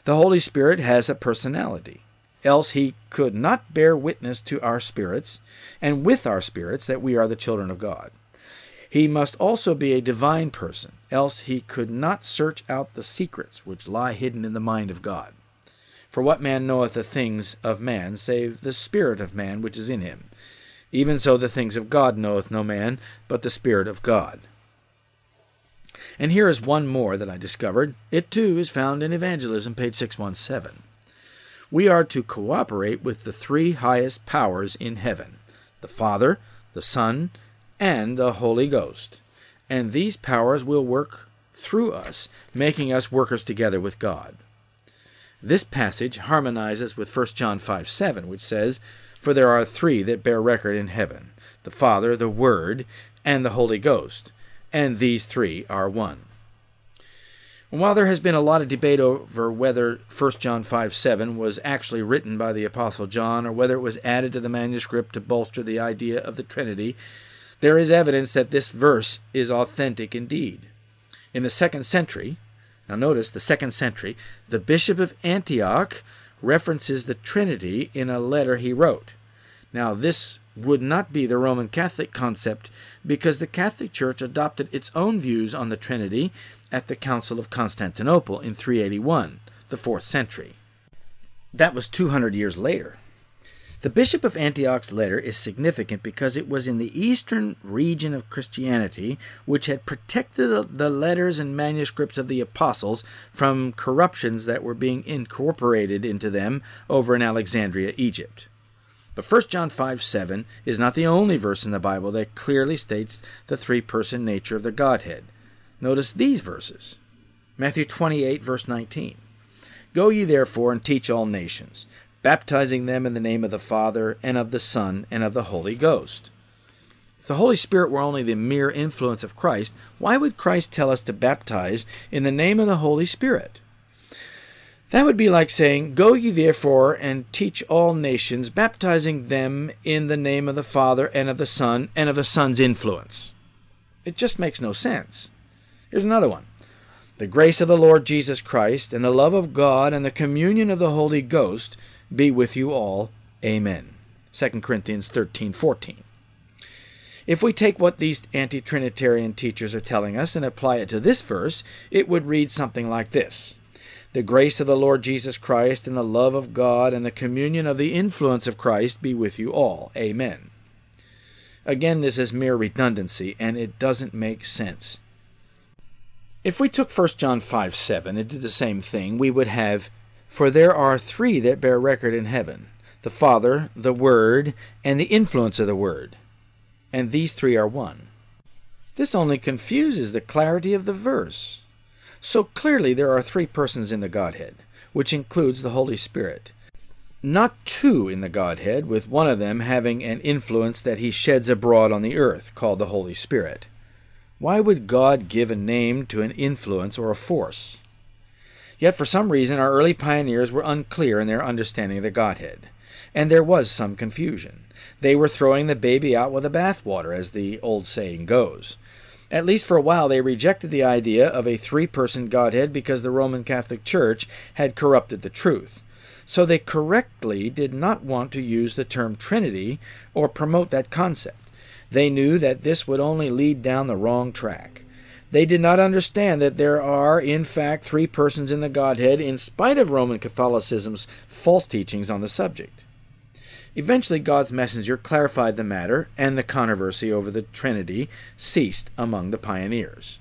The Holy Spirit has a personality, else he could not bear witness to our spirits and with our spirits that we are the children of God. He must also be a divine person, else he could not search out the secrets which lie hidden in the mind of God. For what man knoweth the things of man, save the spirit of man which is in him? Even so, the things of God knoweth no man, but the Spirit of God. And here is one more that I discovered. It too is found in Evangelism, page 617. We are to cooperate with the three highest powers in heaven the Father, the Son, and the Holy Ghost. And these powers will work through us, making us workers together with God. This passage harmonizes with 1 John 5 7, which says, for there are three that bear record in heaven the Father, the Word, and the Holy Ghost, and these three are one. while there has been a lot of debate over whether 1 John 5 7 was actually written by the Apostle John or whether it was added to the manuscript to bolster the idea of the Trinity, there is evidence that this verse is authentic indeed. In the second century, now notice the second century, the Bishop of Antioch references the Trinity in a letter he wrote. Now, this would not be the Roman Catholic concept because the Catholic Church adopted its own views on the Trinity at the Council of Constantinople in 381, the 4th century. That was 200 years later. The Bishop of Antioch's letter is significant because it was in the eastern region of Christianity which had protected the letters and manuscripts of the apostles from corruptions that were being incorporated into them over in Alexandria, Egypt. But 1 John 5 7 is not the only verse in the Bible that clearly states the three person nature of the Godhead. Notice these verses Matthew 28, verse 19. Go ye therefore and teach all nations baptizing them in the name of the Father, and of the Son, and of the Holy Ghost. If the Holy Spirit were only the mere influence of Christ, why would Christ tell us to baptize in the name of the Holy Spirit? That would be like saying, Go ye therefore and teach all nations, baptizing them in the name of the Father, and of the Son, and of the Son's influence. It just makes no sense. Here's another one. The grace of the Lord Jesus Christ, and the love of God, and the communion of the Holy Ghost be with you all. Amen. 2 Corinthians 13 14. If we take what these anti Trinitarian teachers are telling us and apply it to this verse, it would read something like this The grace of the Lord Jesus Christ and the love of God and the communion of the influence of Christ be with you all. Amen. Again, this is mere redundancy, and it doesn't make sense. If we took 1 John 5 7 and did the same thing, we would have, For there are three that bear record in heaven the Father, the Word, and the influence of the Word and these three are one. This only confuses the clarity of the verse. So clearly there are three persons in the Godhead, which includes the Holy Spirit. Not two in the Godhead, with one of them having an influence that he sheds abroad on the earth, called the Holy Spirit. Why would God give a name to an influence or a force? Yet for some reason our early pioneers were unclear in their understanding of the Godhead, and there was some confusion. They were throwing the baby out with the bathwater, as the old saying goes. At least for a while, they rejected the idea of a three person Godhead because the Roman Catholic Church had corrupted the truth. So they correctly did not want to use the term Trinity or promote that concept. They knew that this would only lead down the wrong track. They did not understand that there are, in fact, three persons in the Godhead, in spite of Roman Catholicism's false teachings on the subject. Eventually, God's messenger clarified the matter, and the controversy over the Trinity ceased among the pioneers.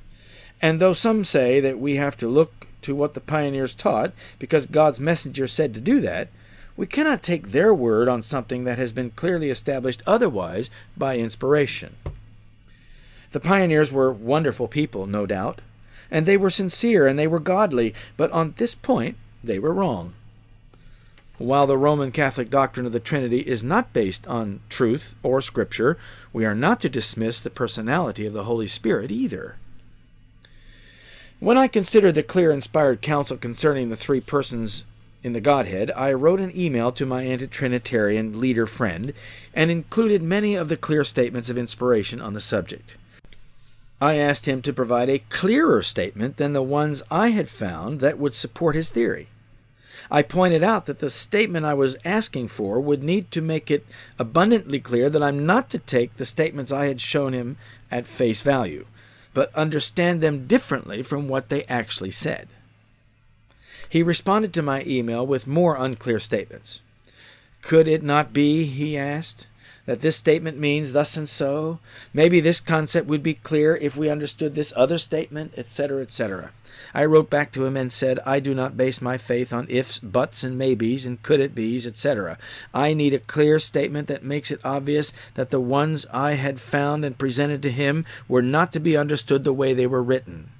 And though some say that we have to look to what the pioneers taught because God's messenger said to do that, we cannot take their word on something that has been clearly established otherwise by inspiration. The pioneers were wonderful people, no doubt, and they were sincere and they were godly, but on this point they were wrong. While the Roman Catholic doctrine of the Trinity is not based on truth or Scripture, we are not to dismiss the personality of the Holy Spirit either. When I considered the clear inspired counsel concerning the three persons in the Godhead, I wrote an email to my anti Trinitarian leader friend and included many of the clear statements of inspiration on the subject. I asked him to provide a clearer statement than the ones I had found that would support his theory. I pointed out that the statement I was asking for would need to make it abundantly clear that I'm not to take the statements I had shown him at face value, but understand them differently from what they actually said. He responded to my email with more unclear statements. Could it not be, he asked, that this statement means thus and so? Maybe this concept would be clear if we understood this other statement, etc., etc. I wrote back to him and said, I do not base my faith on ifs, buts, and maybes, and could it be's, etc. I need a clear statement that makes it obvious that the ones I had found and presented to him were not to be understood the way they were written.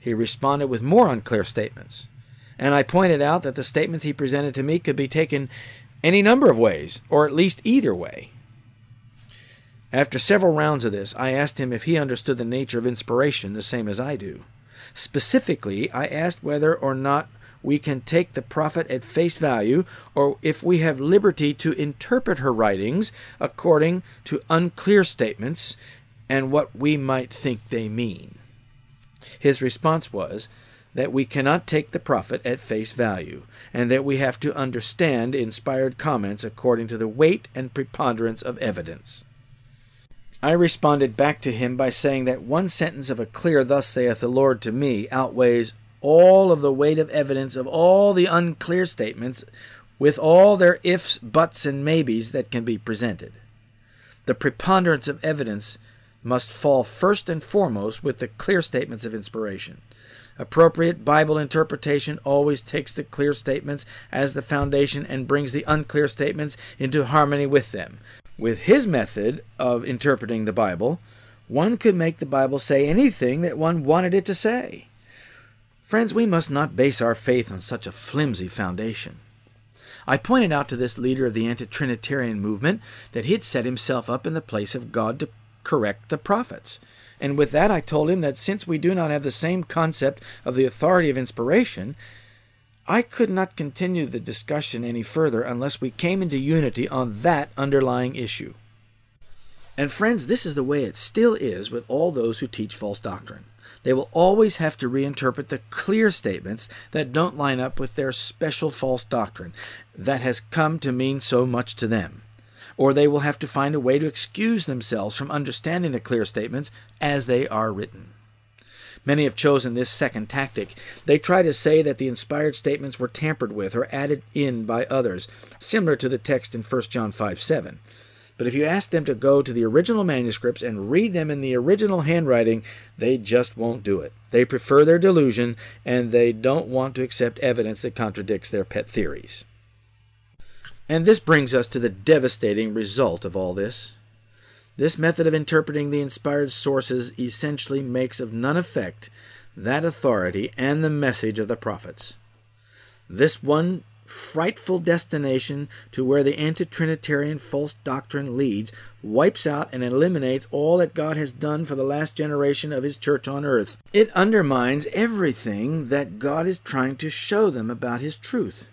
He responded with more unclear statements, and I pointed out that the statements he presented to me could be taken any number of ways, or at least either way. After several rounds of this, I asked him if he understood the nature of inspiration the same as I do. Specifically, I asked whether or not we can take the prophet at face value, or if we have liberty to interpret her writings according to unclear statements and what we might think they mean. His response was that we cannot take the prophet at face value, and that we have to understand inspired comments according to the weight and preponderance of evidence. I responded back to him by saying that one sentence of a clear, Thus saith the Lord to me, outweighs all of the weight of evidence of all the unclear statements, with all their ifs, buts, and maybes that can be presented. The preponderance of evidence must fall first and foremost with the clear statements of inspiration. Appropriate Bible interpretation always takes the clear statements as the foundation and brings the unclear statements into harmony with them. With his method of interpreting the Bible, one could make the Bible say anything that one wanted it to say. Friends, we must not base our faith on such a flimsy foundation. I pointed out to this leader of the anti Trinitarian movement that he had set himself up in the place of God to correct the prophets. And with that, I told him that since we do not have the same concept of the authority of inspiration, I could not continue the discussion any further unless we came into unity on that underlying issue. And friends, this is the way it still is with all those who teach false doctrine. They will always have to reinterpret the clear statements that don't line up with their special false doctrine that has come to mean so much to them. Or they will have to find a way to excuse themselves from understanding the clear statements as they are written. Many have chosen this second tactic. They try to say that the inspired statements were tampered with or added in by others, similar to the text in 1 John 5 7. But if you ask them to go to the original manuscripts and read them in the original handwriting, they just won't do it. They prefer their delusion, and they don't want to accept evidence that contradicts their pet theories. And this brings us to the devastating result of all this. This method of interpreting the inspired sources essentially makes of none effect that authority and the message of the prophets. This one frightful destination to where the anti Trinitarian false doctrine leads wipes out and eliminates all that God has done for the last generation of His church on earth. It undermines everything that God is trying to show them about His truth.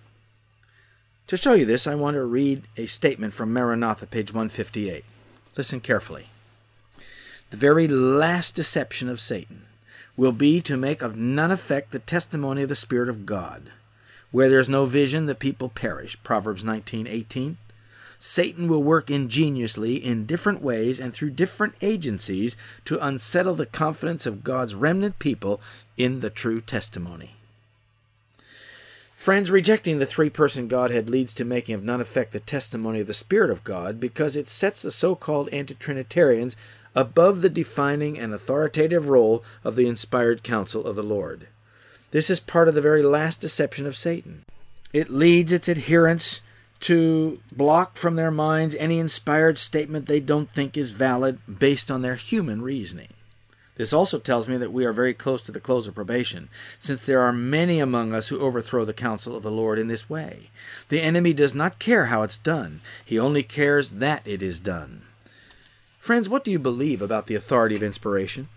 To show you this, I want to read a statement from Maranatha, page 158. Listen carefully. The very last deception of Satan will be to make of none effect the testimony of the Spirit of God. Where there is no vision, the people perish. Proverbs 19:18. Satan will work ingeniously in different ways and through different agencies to unsettle the confidence of God's remnant people in the true testimony. Friends, rejecting the three person Godhead leads to making of none effect the testimony of the Spirit of God because it sets the so called anti Trinitarians above the defining and authoritative role of the inspired counsel of the Lord. This is part of the very last deception of Satan. It leads its adherents to block from their minds any inspired statement they don't think is valid based on their human reasoning. This also tells me that we are very close to the close of probation, since there are many among us who overthrow the counsel of the Lord in this way. The enemy does not care how it's done, he only cares that it is done. Friends, what do you believe about the authority of inspiration?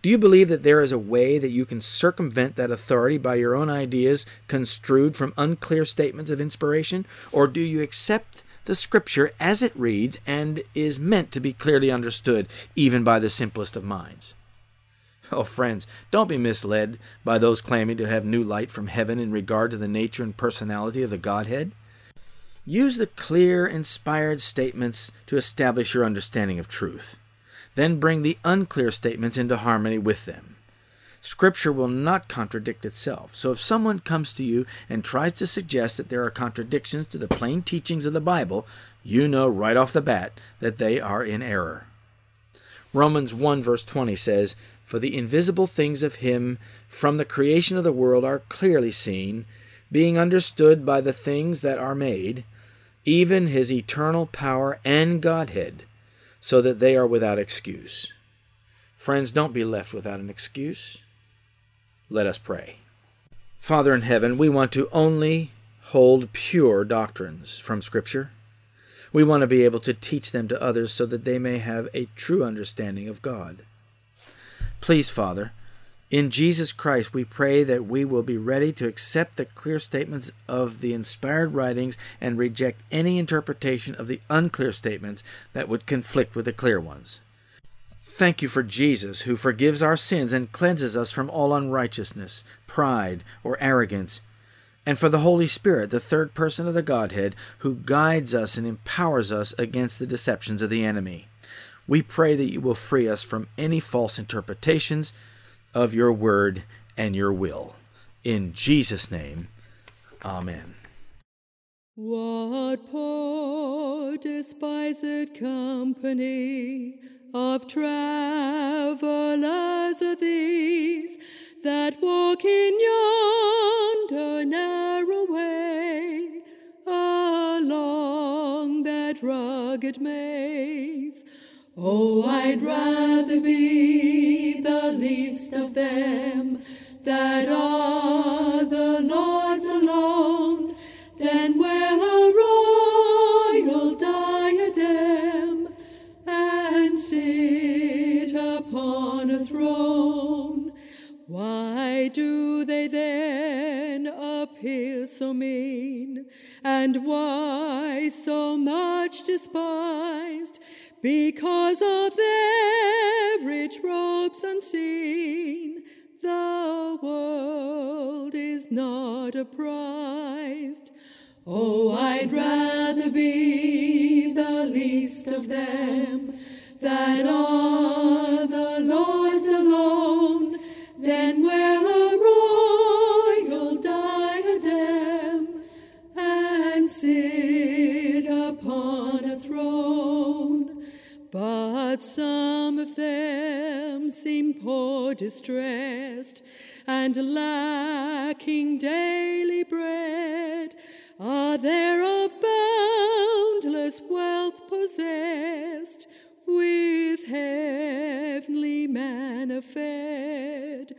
Do you believe that there is a way that you can circumvent that authority by your own ideas construed from unclear statements of inspiration? Or do you accept the Scripture as it reads and is meant to be clearly understood even by the simplest of minds. Oh, friends, don't be misled by those claiming to have new light from heaven in regard to the nature and personality of the Godhead. Use the clear, inspired statements to establish your understanding of truth. Then bring the unclear statements into harmony with them. Scripture will not contradict itself. So if someone comes to you and tries to suggest that there are contradictions to the plain teachings of the Bible, you know right off the bat that they are in error. Romans 1 verse 20 says, For the invisible things of him from the creation of the world are clearly seen, being understood by the things that are made, even his eternal power and Godhead, so that they are without excuse. Friends, don't be left without an excuse. Let us pray. Father in heaven, we want to only hold pure doctrines from Scripture. We want to be able to teach them to others so that they may have a true understanding of God. Please, Father, in Jesus Christ, we pray that we will be ready to accept the clear statements of the inspired writings and reject any interpretation of the unclear statements that would conflict with the clear ones. Thank you for Jesus, who forgives our sins and cleanses us from all unrighteousness, pride, or arrogance, and for the Holy Spirit, the third person of the Godhead, who guides us and empowers us against the deceptions of the enemy. We pray that you will free us from any false interpretations of your word and your will. In Jesus' name, Amen. What poor despised company of travelers are these that walk in yonder narrow way along that rugged maze. Oh, I'd rather be the least of them that are the Lord's alone than wear a appear so mean, and why so much despised? because of their rich robes unseen. The world is not apprised. Oh, I'd rather be the least of them that are the Lord's alone than wear a royal But some of them seem poor, distressed, and lacking daily bread. Are there of boundless wealth possessed, with heavenly manna fed?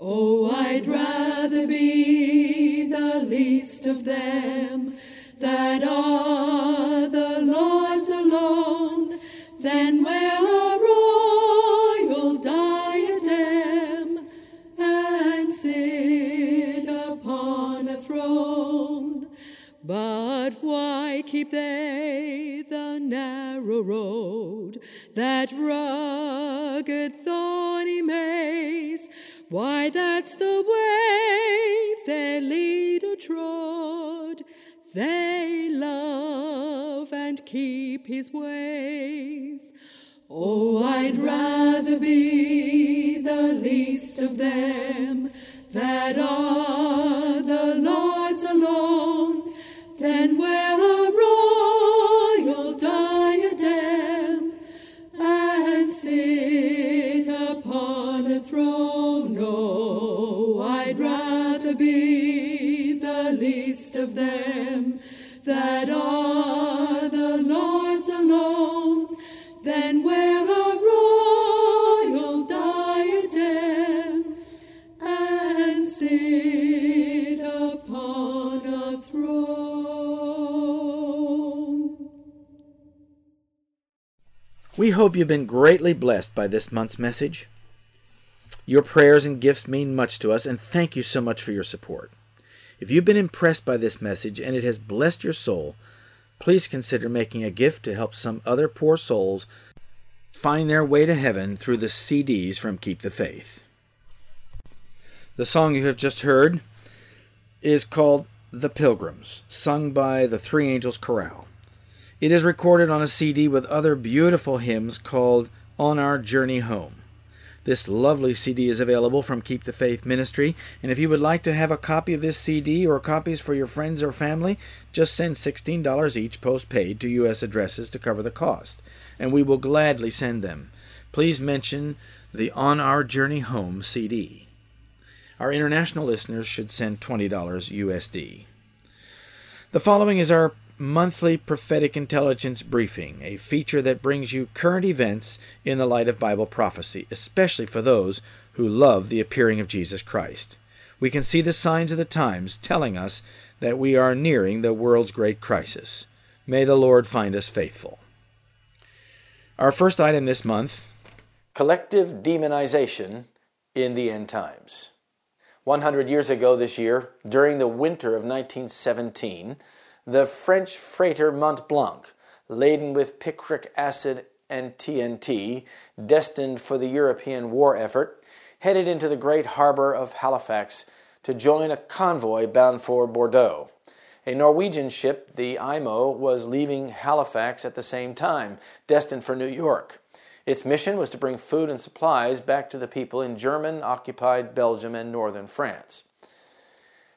Oh, I'd rather be the least of them that are the Lord's than wear a royal diadem and sit upon a throne. But why keep they the narrow road, that rugged, thorny maze? Why, that's the way their leader trod. They love keep his ways. Oh, I'd rather be the least of them that are the Lord's alone than wear hope you've been greatly blessed by this month's message. Your prayers and gifts mean much to us, and thank you so much for your support. If you've been impressed by this message and it has blessed your soul, please consider making a gift to help some other poor souls find their way to heaven through the CDs from Keep the Faith. The song you have just heard is called The Pilgrims, sung by the Three Angels Chorale. It is recorded on a CD with other beautiful hymns called On Our Journey Home. This lovely CD is available from Keep the Faith Ministry, and if you would like to have a copy of this CD or copies for your friends or family, just send $16 each postpaid to U.S. addresses to cover the cost, and we will gladly send them. Please mention the On Our Journey Home CD. Our international listeners should send $20 USD. The following is our monthly prophetic intelligence briefing, a feature that brings you current events in the light of Bible prophecy, especially for those who love the appearing of Jesus Christ. We can see the signs of the times telling us that we are nearing the world's great crisis. May the Lord find us faithful. Our first item this month collective demonization in the end times. 100 years ago this year, during the winter of 1917, the French freighter Mont Blanc, laden with picric acid and TNT, destined for the European war effort, headed into the great harbor of Halifax to join a convoy bound for Bordeaux. A Norwegian ship, the Imo, was leaving Halifax at the same time, destined for New York. Its mission was to bring food and supplies back to the people in German occupied Belgium and northern France.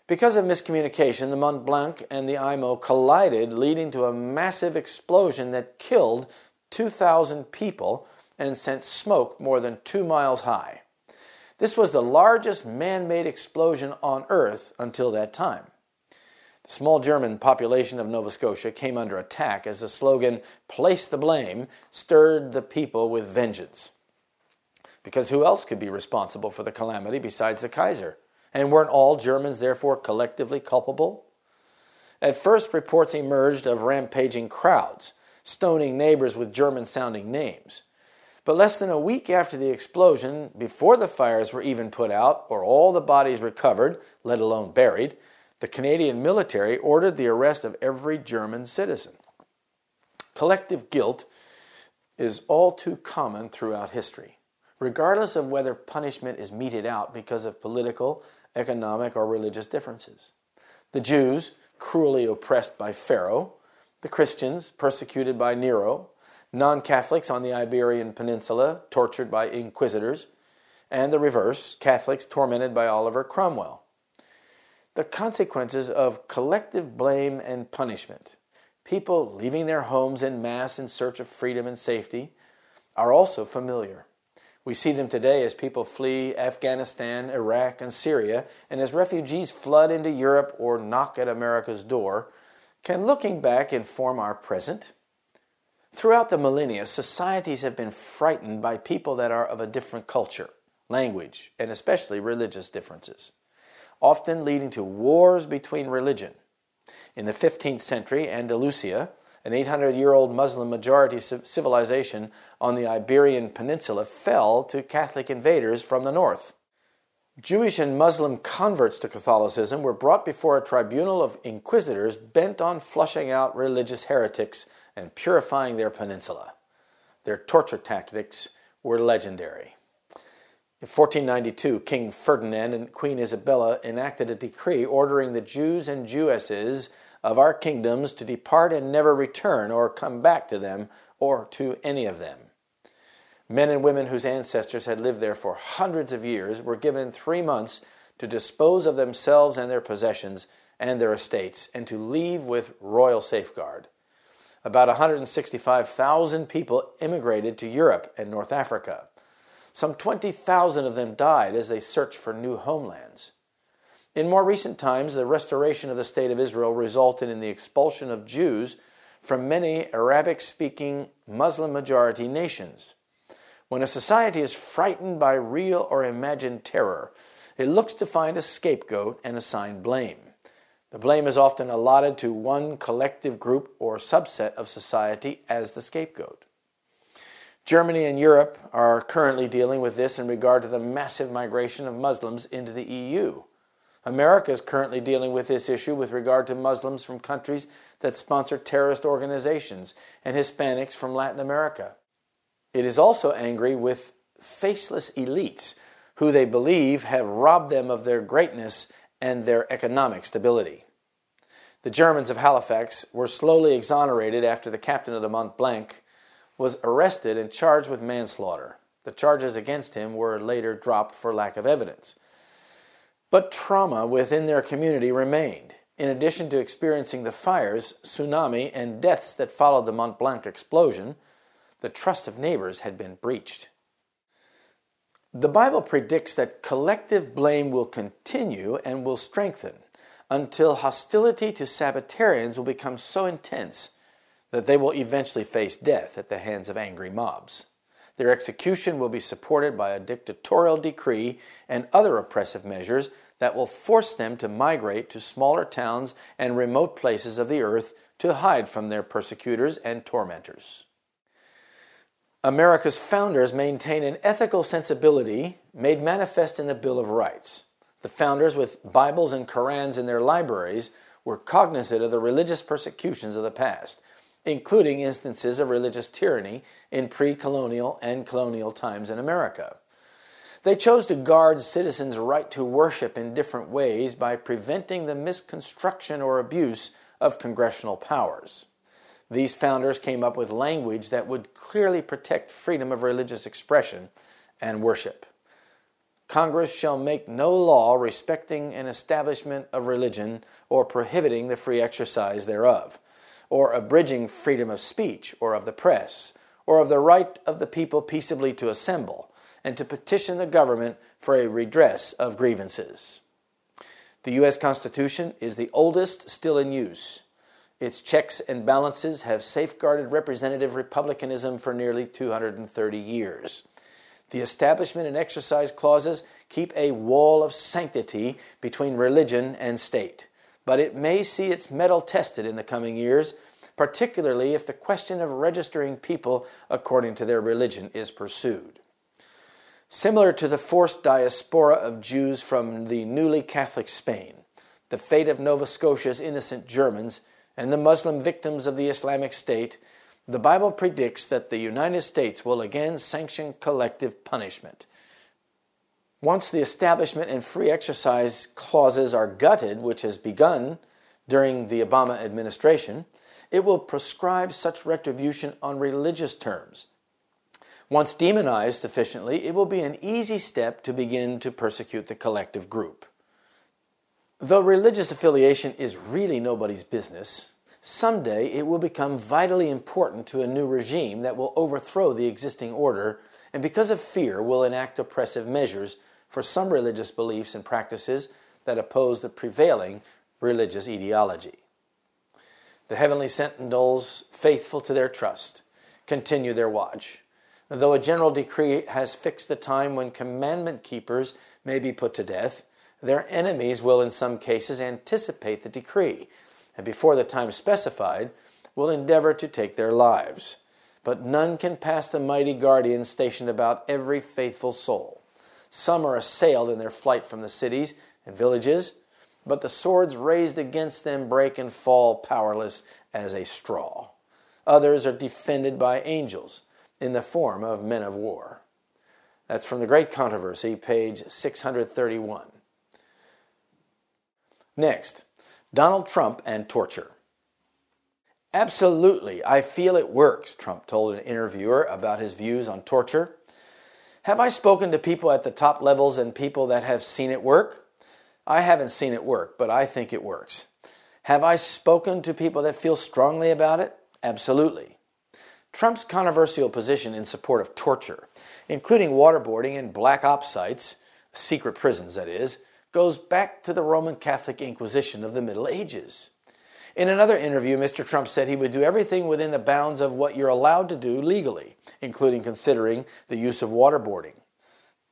Because of miscommunication, the Mont Blanc and the Imo collided, leading to a massive explosion that killed 2,000 people and sent smoke more than two miles high. This was the largest man made explosion on Earth until that time. The small German population of Nova Scotia came under attack as the slogan, Place the Blame, stirred the people with vengeance. Because who else could be responsible for the calamity besides the Kaiser? And weren't all Germans therefore collectively culpable? At first, reports emerged of rampaging crowds, stoning neighbors with German sounding names. But less than a week after the explosion, before the fires were even put out or all the bodies recovered, let alone buried, the Canadian military ordered the arrest of every German citizen. Collective guilt is all too common throughout history, regardless of whether punishment is meted out because of political, economic, or religious differences. The Jews, cruelly oppressed by Pharaoh, the Christians, persecuted by Nero, non Catholics on the Iberian Peninsula, tortured by inquisitors, and the reverse, Catholics tormented by Oliver Cromwell. The consequences of collective blame and punishment, people leaving their homes in mass in search of freedom and safety, are also familiar. We see them today as people flee Afghanistan, Iraq, and Syria, and as refugees flood into Europe or knock at America's door. Can looking back inform our present? Throughout the millennia, societies have been frightened by people that are of a different culture, language, and especially religious differences, often leading to wars between religion. In the 15th century, Andalusia, an 800 year old Muslim majority civilization on the Iberian Peninsula, fell to Catholic invaders from the north. Jewish and Muslim converts to Catholicism were brought before a tribunal of inquisitors bent on flushing out religious heretics and purifying their peninsula. Their torture tactics were legendary. In 1492, King Ferdinand and Queen Isabella enacted a decree ordering the Jews and Jewesses of our kingdoms to depart and never return or come back to them or to any of them. Men and women whose ancestors had lived there for hundreds of years were given three months to dispose of themselves and their possessions and their estates and to leave with royal safeguard. About 165,000 people immigrated to Europe and North Africa. Some 20,000 of them died as they searched for new homelands. In more recent times, the restoration of the State of Israel resulted in the expulsion of Jews from many Arabic speaking Muslim majority nations. When a society is frightened by real or imagined terror, it looks to find a scapegoat and assign blame. The blame is often allotted to one collective group or subset of society as the scapegoat. Germany and Europe are currently dealing with this in regard to the massive migration of Muslims into the EU. America is currently dealing with this issue with regard to Muslims from countries that sponsor terrorist organizations and Hispanics from Latin America. It is also angry with faceless elites who they believe have robbed them of their greatness and their economic stability. The Germans of Halifax were slowly exonerated after the captain of the Mont Blanc was arrested and charged with manslaughter. The charges against him were later dropped for lack of evidence. But trauma within their community remained. In addition to experiencing the fires, tsunami, and deaths that followed the Mont Blanc explosion, the trust of neighbors had been breached. The Bible predicts that collective blame will continue and will strengthen until hostility to Sabbatarians will become so intense that they will eventually face death at the hands of angry mobs. Their execution will be supported by a dictatorial decree and other oppressive measures that will force them to migrate to smaller towns and remote places of the earth to hide from their persecutors and tormentors. America's founders maintain an ethical sensibility made manifest in the Bill of Rights. The founders, with Bibles and Korans in their libraries, were cognizant of the religious persecutions of the past, including instances of religious tyranny in pre colonial and colonial times in America. They chose to guard citizens' right to worship in different ways by preventing the misconstruction or abuse of congressional powers. These founders came up with language that would clearly protect freedom of religious expression and worship. Congress shall make no law respecting an establishment of religion or prohibiting the free exercise thereof, or abridging freedom of speech or of the press, or of the right of the people peaceably to assemble, and to petition the government for a redress of grievances. The U.S. Constitution is the oldest still in use. Its checks and balances have safeguarded representative republicanism for nearly 230 years. The establishment and exercise clauses keep a wall of sanctity between religion and state, but it may see its mettle tested in the coming years, particularly if the question of registering people according to their religion is pursued. Similar to the forced diaspora of Jews from the newly Catholic Spain, the fate of Nova Scotia's innocent Germans and the Muslim victims of the Islamic State, the Bible predicts that the United States will again sanction collective punishment. Once the establishment and free exercise clauses are gutted, which has begun during the Obama administration, it will prescribe such retribution on religious terms. Once demonized sufficiently, it will be an easy step to begin to persecute the collective group. Though religious affiliation is really nobody's business, someday it will become vitally important to a new regime that will overthrow the existing order and, because of fear, will enact oppressive measures for some religious beliefs and practices that oppose the prevailing religious ideology. The heavenly sentinels, faithful to their trust, continue their watch. Though a general decree has fixed the time when commandment keepers may be put to death, their enemies will, in some cases, anticipate the decree, and before the time specified, will endeavor to take their lives. But none can pass the mighty guardian stationed about every faithful soul. Some are assailed in their flight from the cities and villages, but the swords raised against them break and fall powerless as a straw. Others are defended by angels in the form of men of war. That's from The Great Controversy, page 631. Next, Donald Trump and torture. Absolutely, I feel it works, Trump told an interviewer about his views on torture. Have I spoken to people at the top levels and people that have seen it work? I haven't seen it work, but I think it works. Have I spoken to people that feel strongly about it? Absolutely. Trump's controversial position in support of torture, including waterboarding and black ops sites, secret prisons that is, goes back to the Roman Catholic Inquisition of the Middle Ages. In another interview, Mr. Trump said he would do everything within the bounds of what you're allowed to do legally, including considering the use of waterboarding.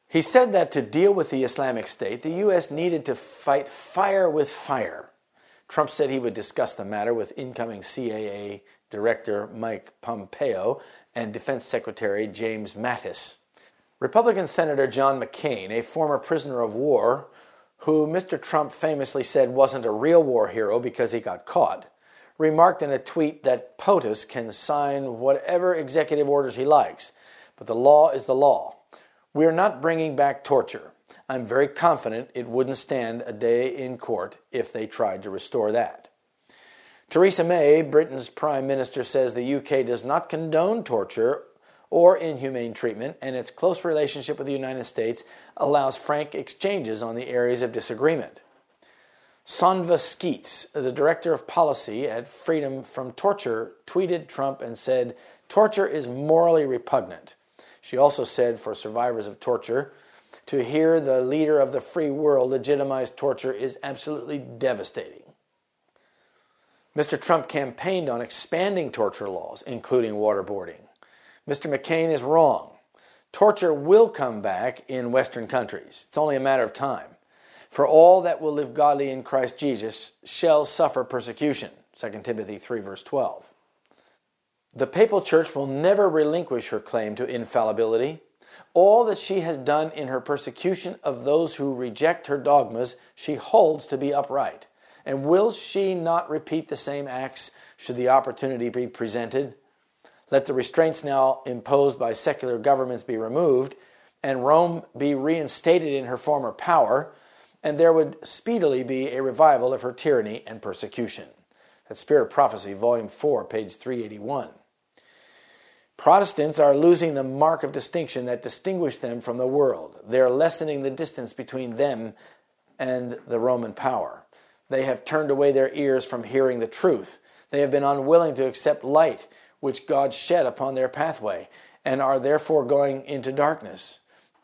He said that to deal with the Islamic State, the U.S. needed to fight fire with fire. Trump said he would discuss the matter with incoming CIA Director Mike Pompeo and Defense Secretary James Mattis. Republican Senator John McCain, a former prisoner of war who Mr. Trump famously said wasn't a real war hero because he got caught, remarked in a tweet that POTUS can sign whatever executive orders he likes, but the law is the law. We are not bringing back torture. I'm very confident it wouldn't stand a day in court if they tried to restore that. Theresa May, Britain's Prime Minister, says the UK does not condone torture or inhumane treatment, and its close relationship with the United States allows frank exchanges on the areas of disagreement. Sonya Sceats, the director of policy at Freedom from Torture, tweeted Trump and said, Torture is morally repugnant. She also said for survivors of torture, to hear the leader of the free world legitimize torture is absolutely devastating. Mr. Trump campaigned on expanding torture laws, including waterboarding. Mr. McCain is wrong. Torture will come back in Western countries. It's only a matter of time. For all that will live godly in Christ Jesus shall suffer persecution. 2 Timothy 3, verse 12. The papal church will never relinquish her claim to infallibility. All that she has done in her persecution of those who reject her dogmas, she holds to be upright. And will she not repeat the same acts should the opportunity be presented? Let the restraints now imposed by secular governments be removed, and Rome be reinstated in her former power, and there would speedily be a revival of her tyranny and persecution. That's Spirit of Prophecy, Volume 4, page 381. Protestants are losing the mark of distinction that distinguished them from the world. They are lessening the distance between them and the Roman power. They have turned away their ears from hearing the truth. They have been unwilling to accept light which God shed upon their pathway and are therefore going into darkness.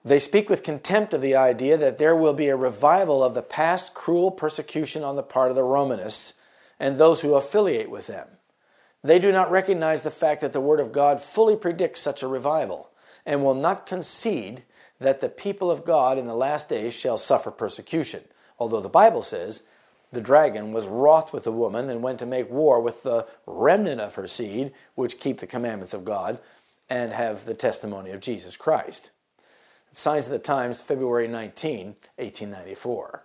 They speak with contempt of the idea that there will be a revival of the past cruel persecution on the part of the Romanists and those who affiliate with them. They do not recognize the fact that the Word of God fully predicts such a revival and will not concede that the people of God in the last days shall suffer persecution, although the Bible says the dragon was wroth with the woman and went to make war with the remnant of her seed, which keep the commandments of God and have the testimony of Jesus Christ. Signs of the Times, February 19, 1894.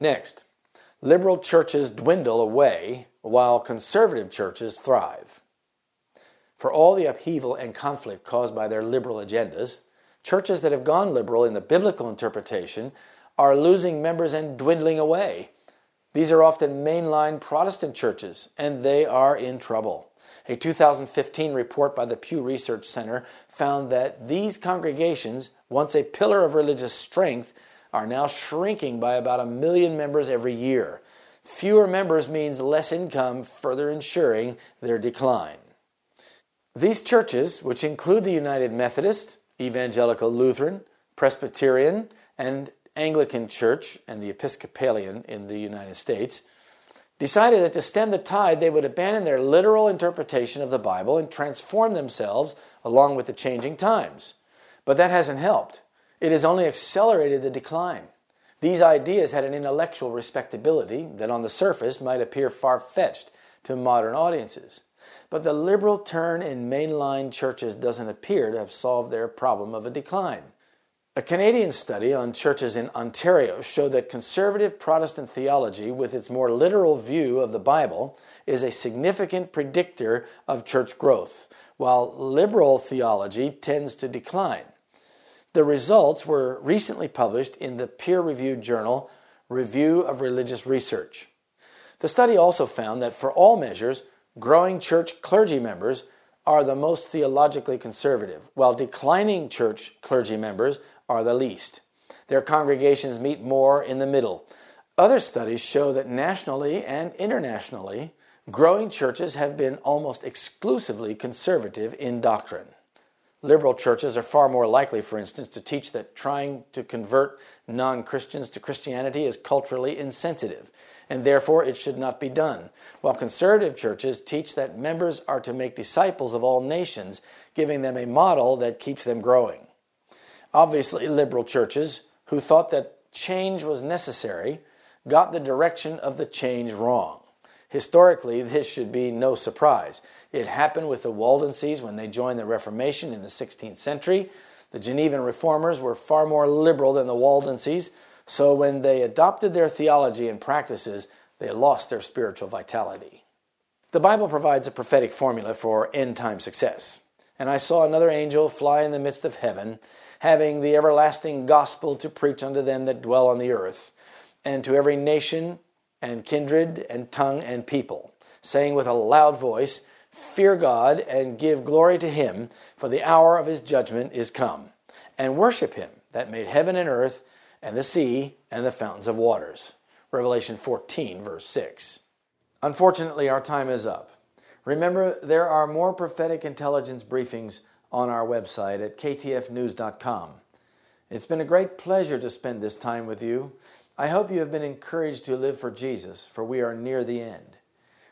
Next, liberal churches dwindle away while conservative churches thrive. For all the upheaval and conflict caused by their liberal agendas, churches that have gone liberal in the biblical interpretation are losing members and dwindling away. These are often mainline Protestant churches, and they are in trouble. A 2015 report by the Pew Research Center found that these congregations, once a pillar of religious strength, are now shrinking by about a million members every year. Fewer members means less income, further ensuring their decline. These churches, which include the United Methodist, Evangelical Lutheran, Presbyterian, and Anglican Church and the Episcopalian in the United States, decided that to stem the tide, they would abandon their literal interpretation of the Bible and transform themselves along with the changing times. But that hasn't helped. It has only accelerated the decline. These ideas had an intellectual respectability that on the surface might appear far fetched to modern audiences. But the liberal turn in mainline churches doesn't appear to have solved their problem of a decline. A Canadian study on churches in Ontario showed that conservative Protestant theology, with its more literal view of the Bible, is a significant predictor of church growth, while liberal theology tends to decline. The results were recently published in the peer reviewed journal Review of Religious Research. The study also found that for all measures, growing church clergy members are the most theologically conservative, while declining church clergy members are the least. Their congregations meet more in the middle. Other studies show that nationally and internationally, growing churches have been almost exclusively conservative in doctrine. Liberal churches are far more likely, for instance, to teach that trying to convert non Christians to Christianity is culturally insensitive and therefore it should not be done. While conservative churches teach that members are to make disciples of all nations, giving them a model that keeps them growing. Obviously, liberal churches who thought that change was necessary got the direction of the change wrong. Historically, this should be no surprise. It happened with the Waldenses when they joined the Reformation in the 16th century. The Genevan reformers were far more liberal than the Waldenses, so when they adopted their theology and practices, they lost their spiritual vitality. The Bible provides a prophetic formula for end time success. And I saw another angel fly in the midst of heaven, having the everlasting gospel to preach unto them that dwell on the earth, and to every nation and kindred and tongue and people, saying with a loud voice, Fear God and give glory to him, for the hour of his judgment is come, and worship him that made heaven and earth and the sea and the fountains of waters. Revelation 14, verse 6. Unfortunately, our time is up. Remember, there are more prophetic intelligence briefings on our website at ktfnews.com. It's been a great pleasure to spend this time with you. I hope you have been encouraged to live for Jesus, for we are near the end.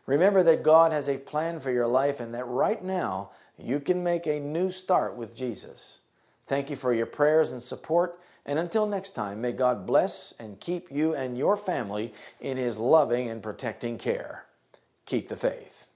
Remember that God has a plan for your life and that right now you can make a new start with Jesus. Thank you for your prayers and support. And until next time, may God bless and keep you and your family in His loving and protecting care. Keep the faith.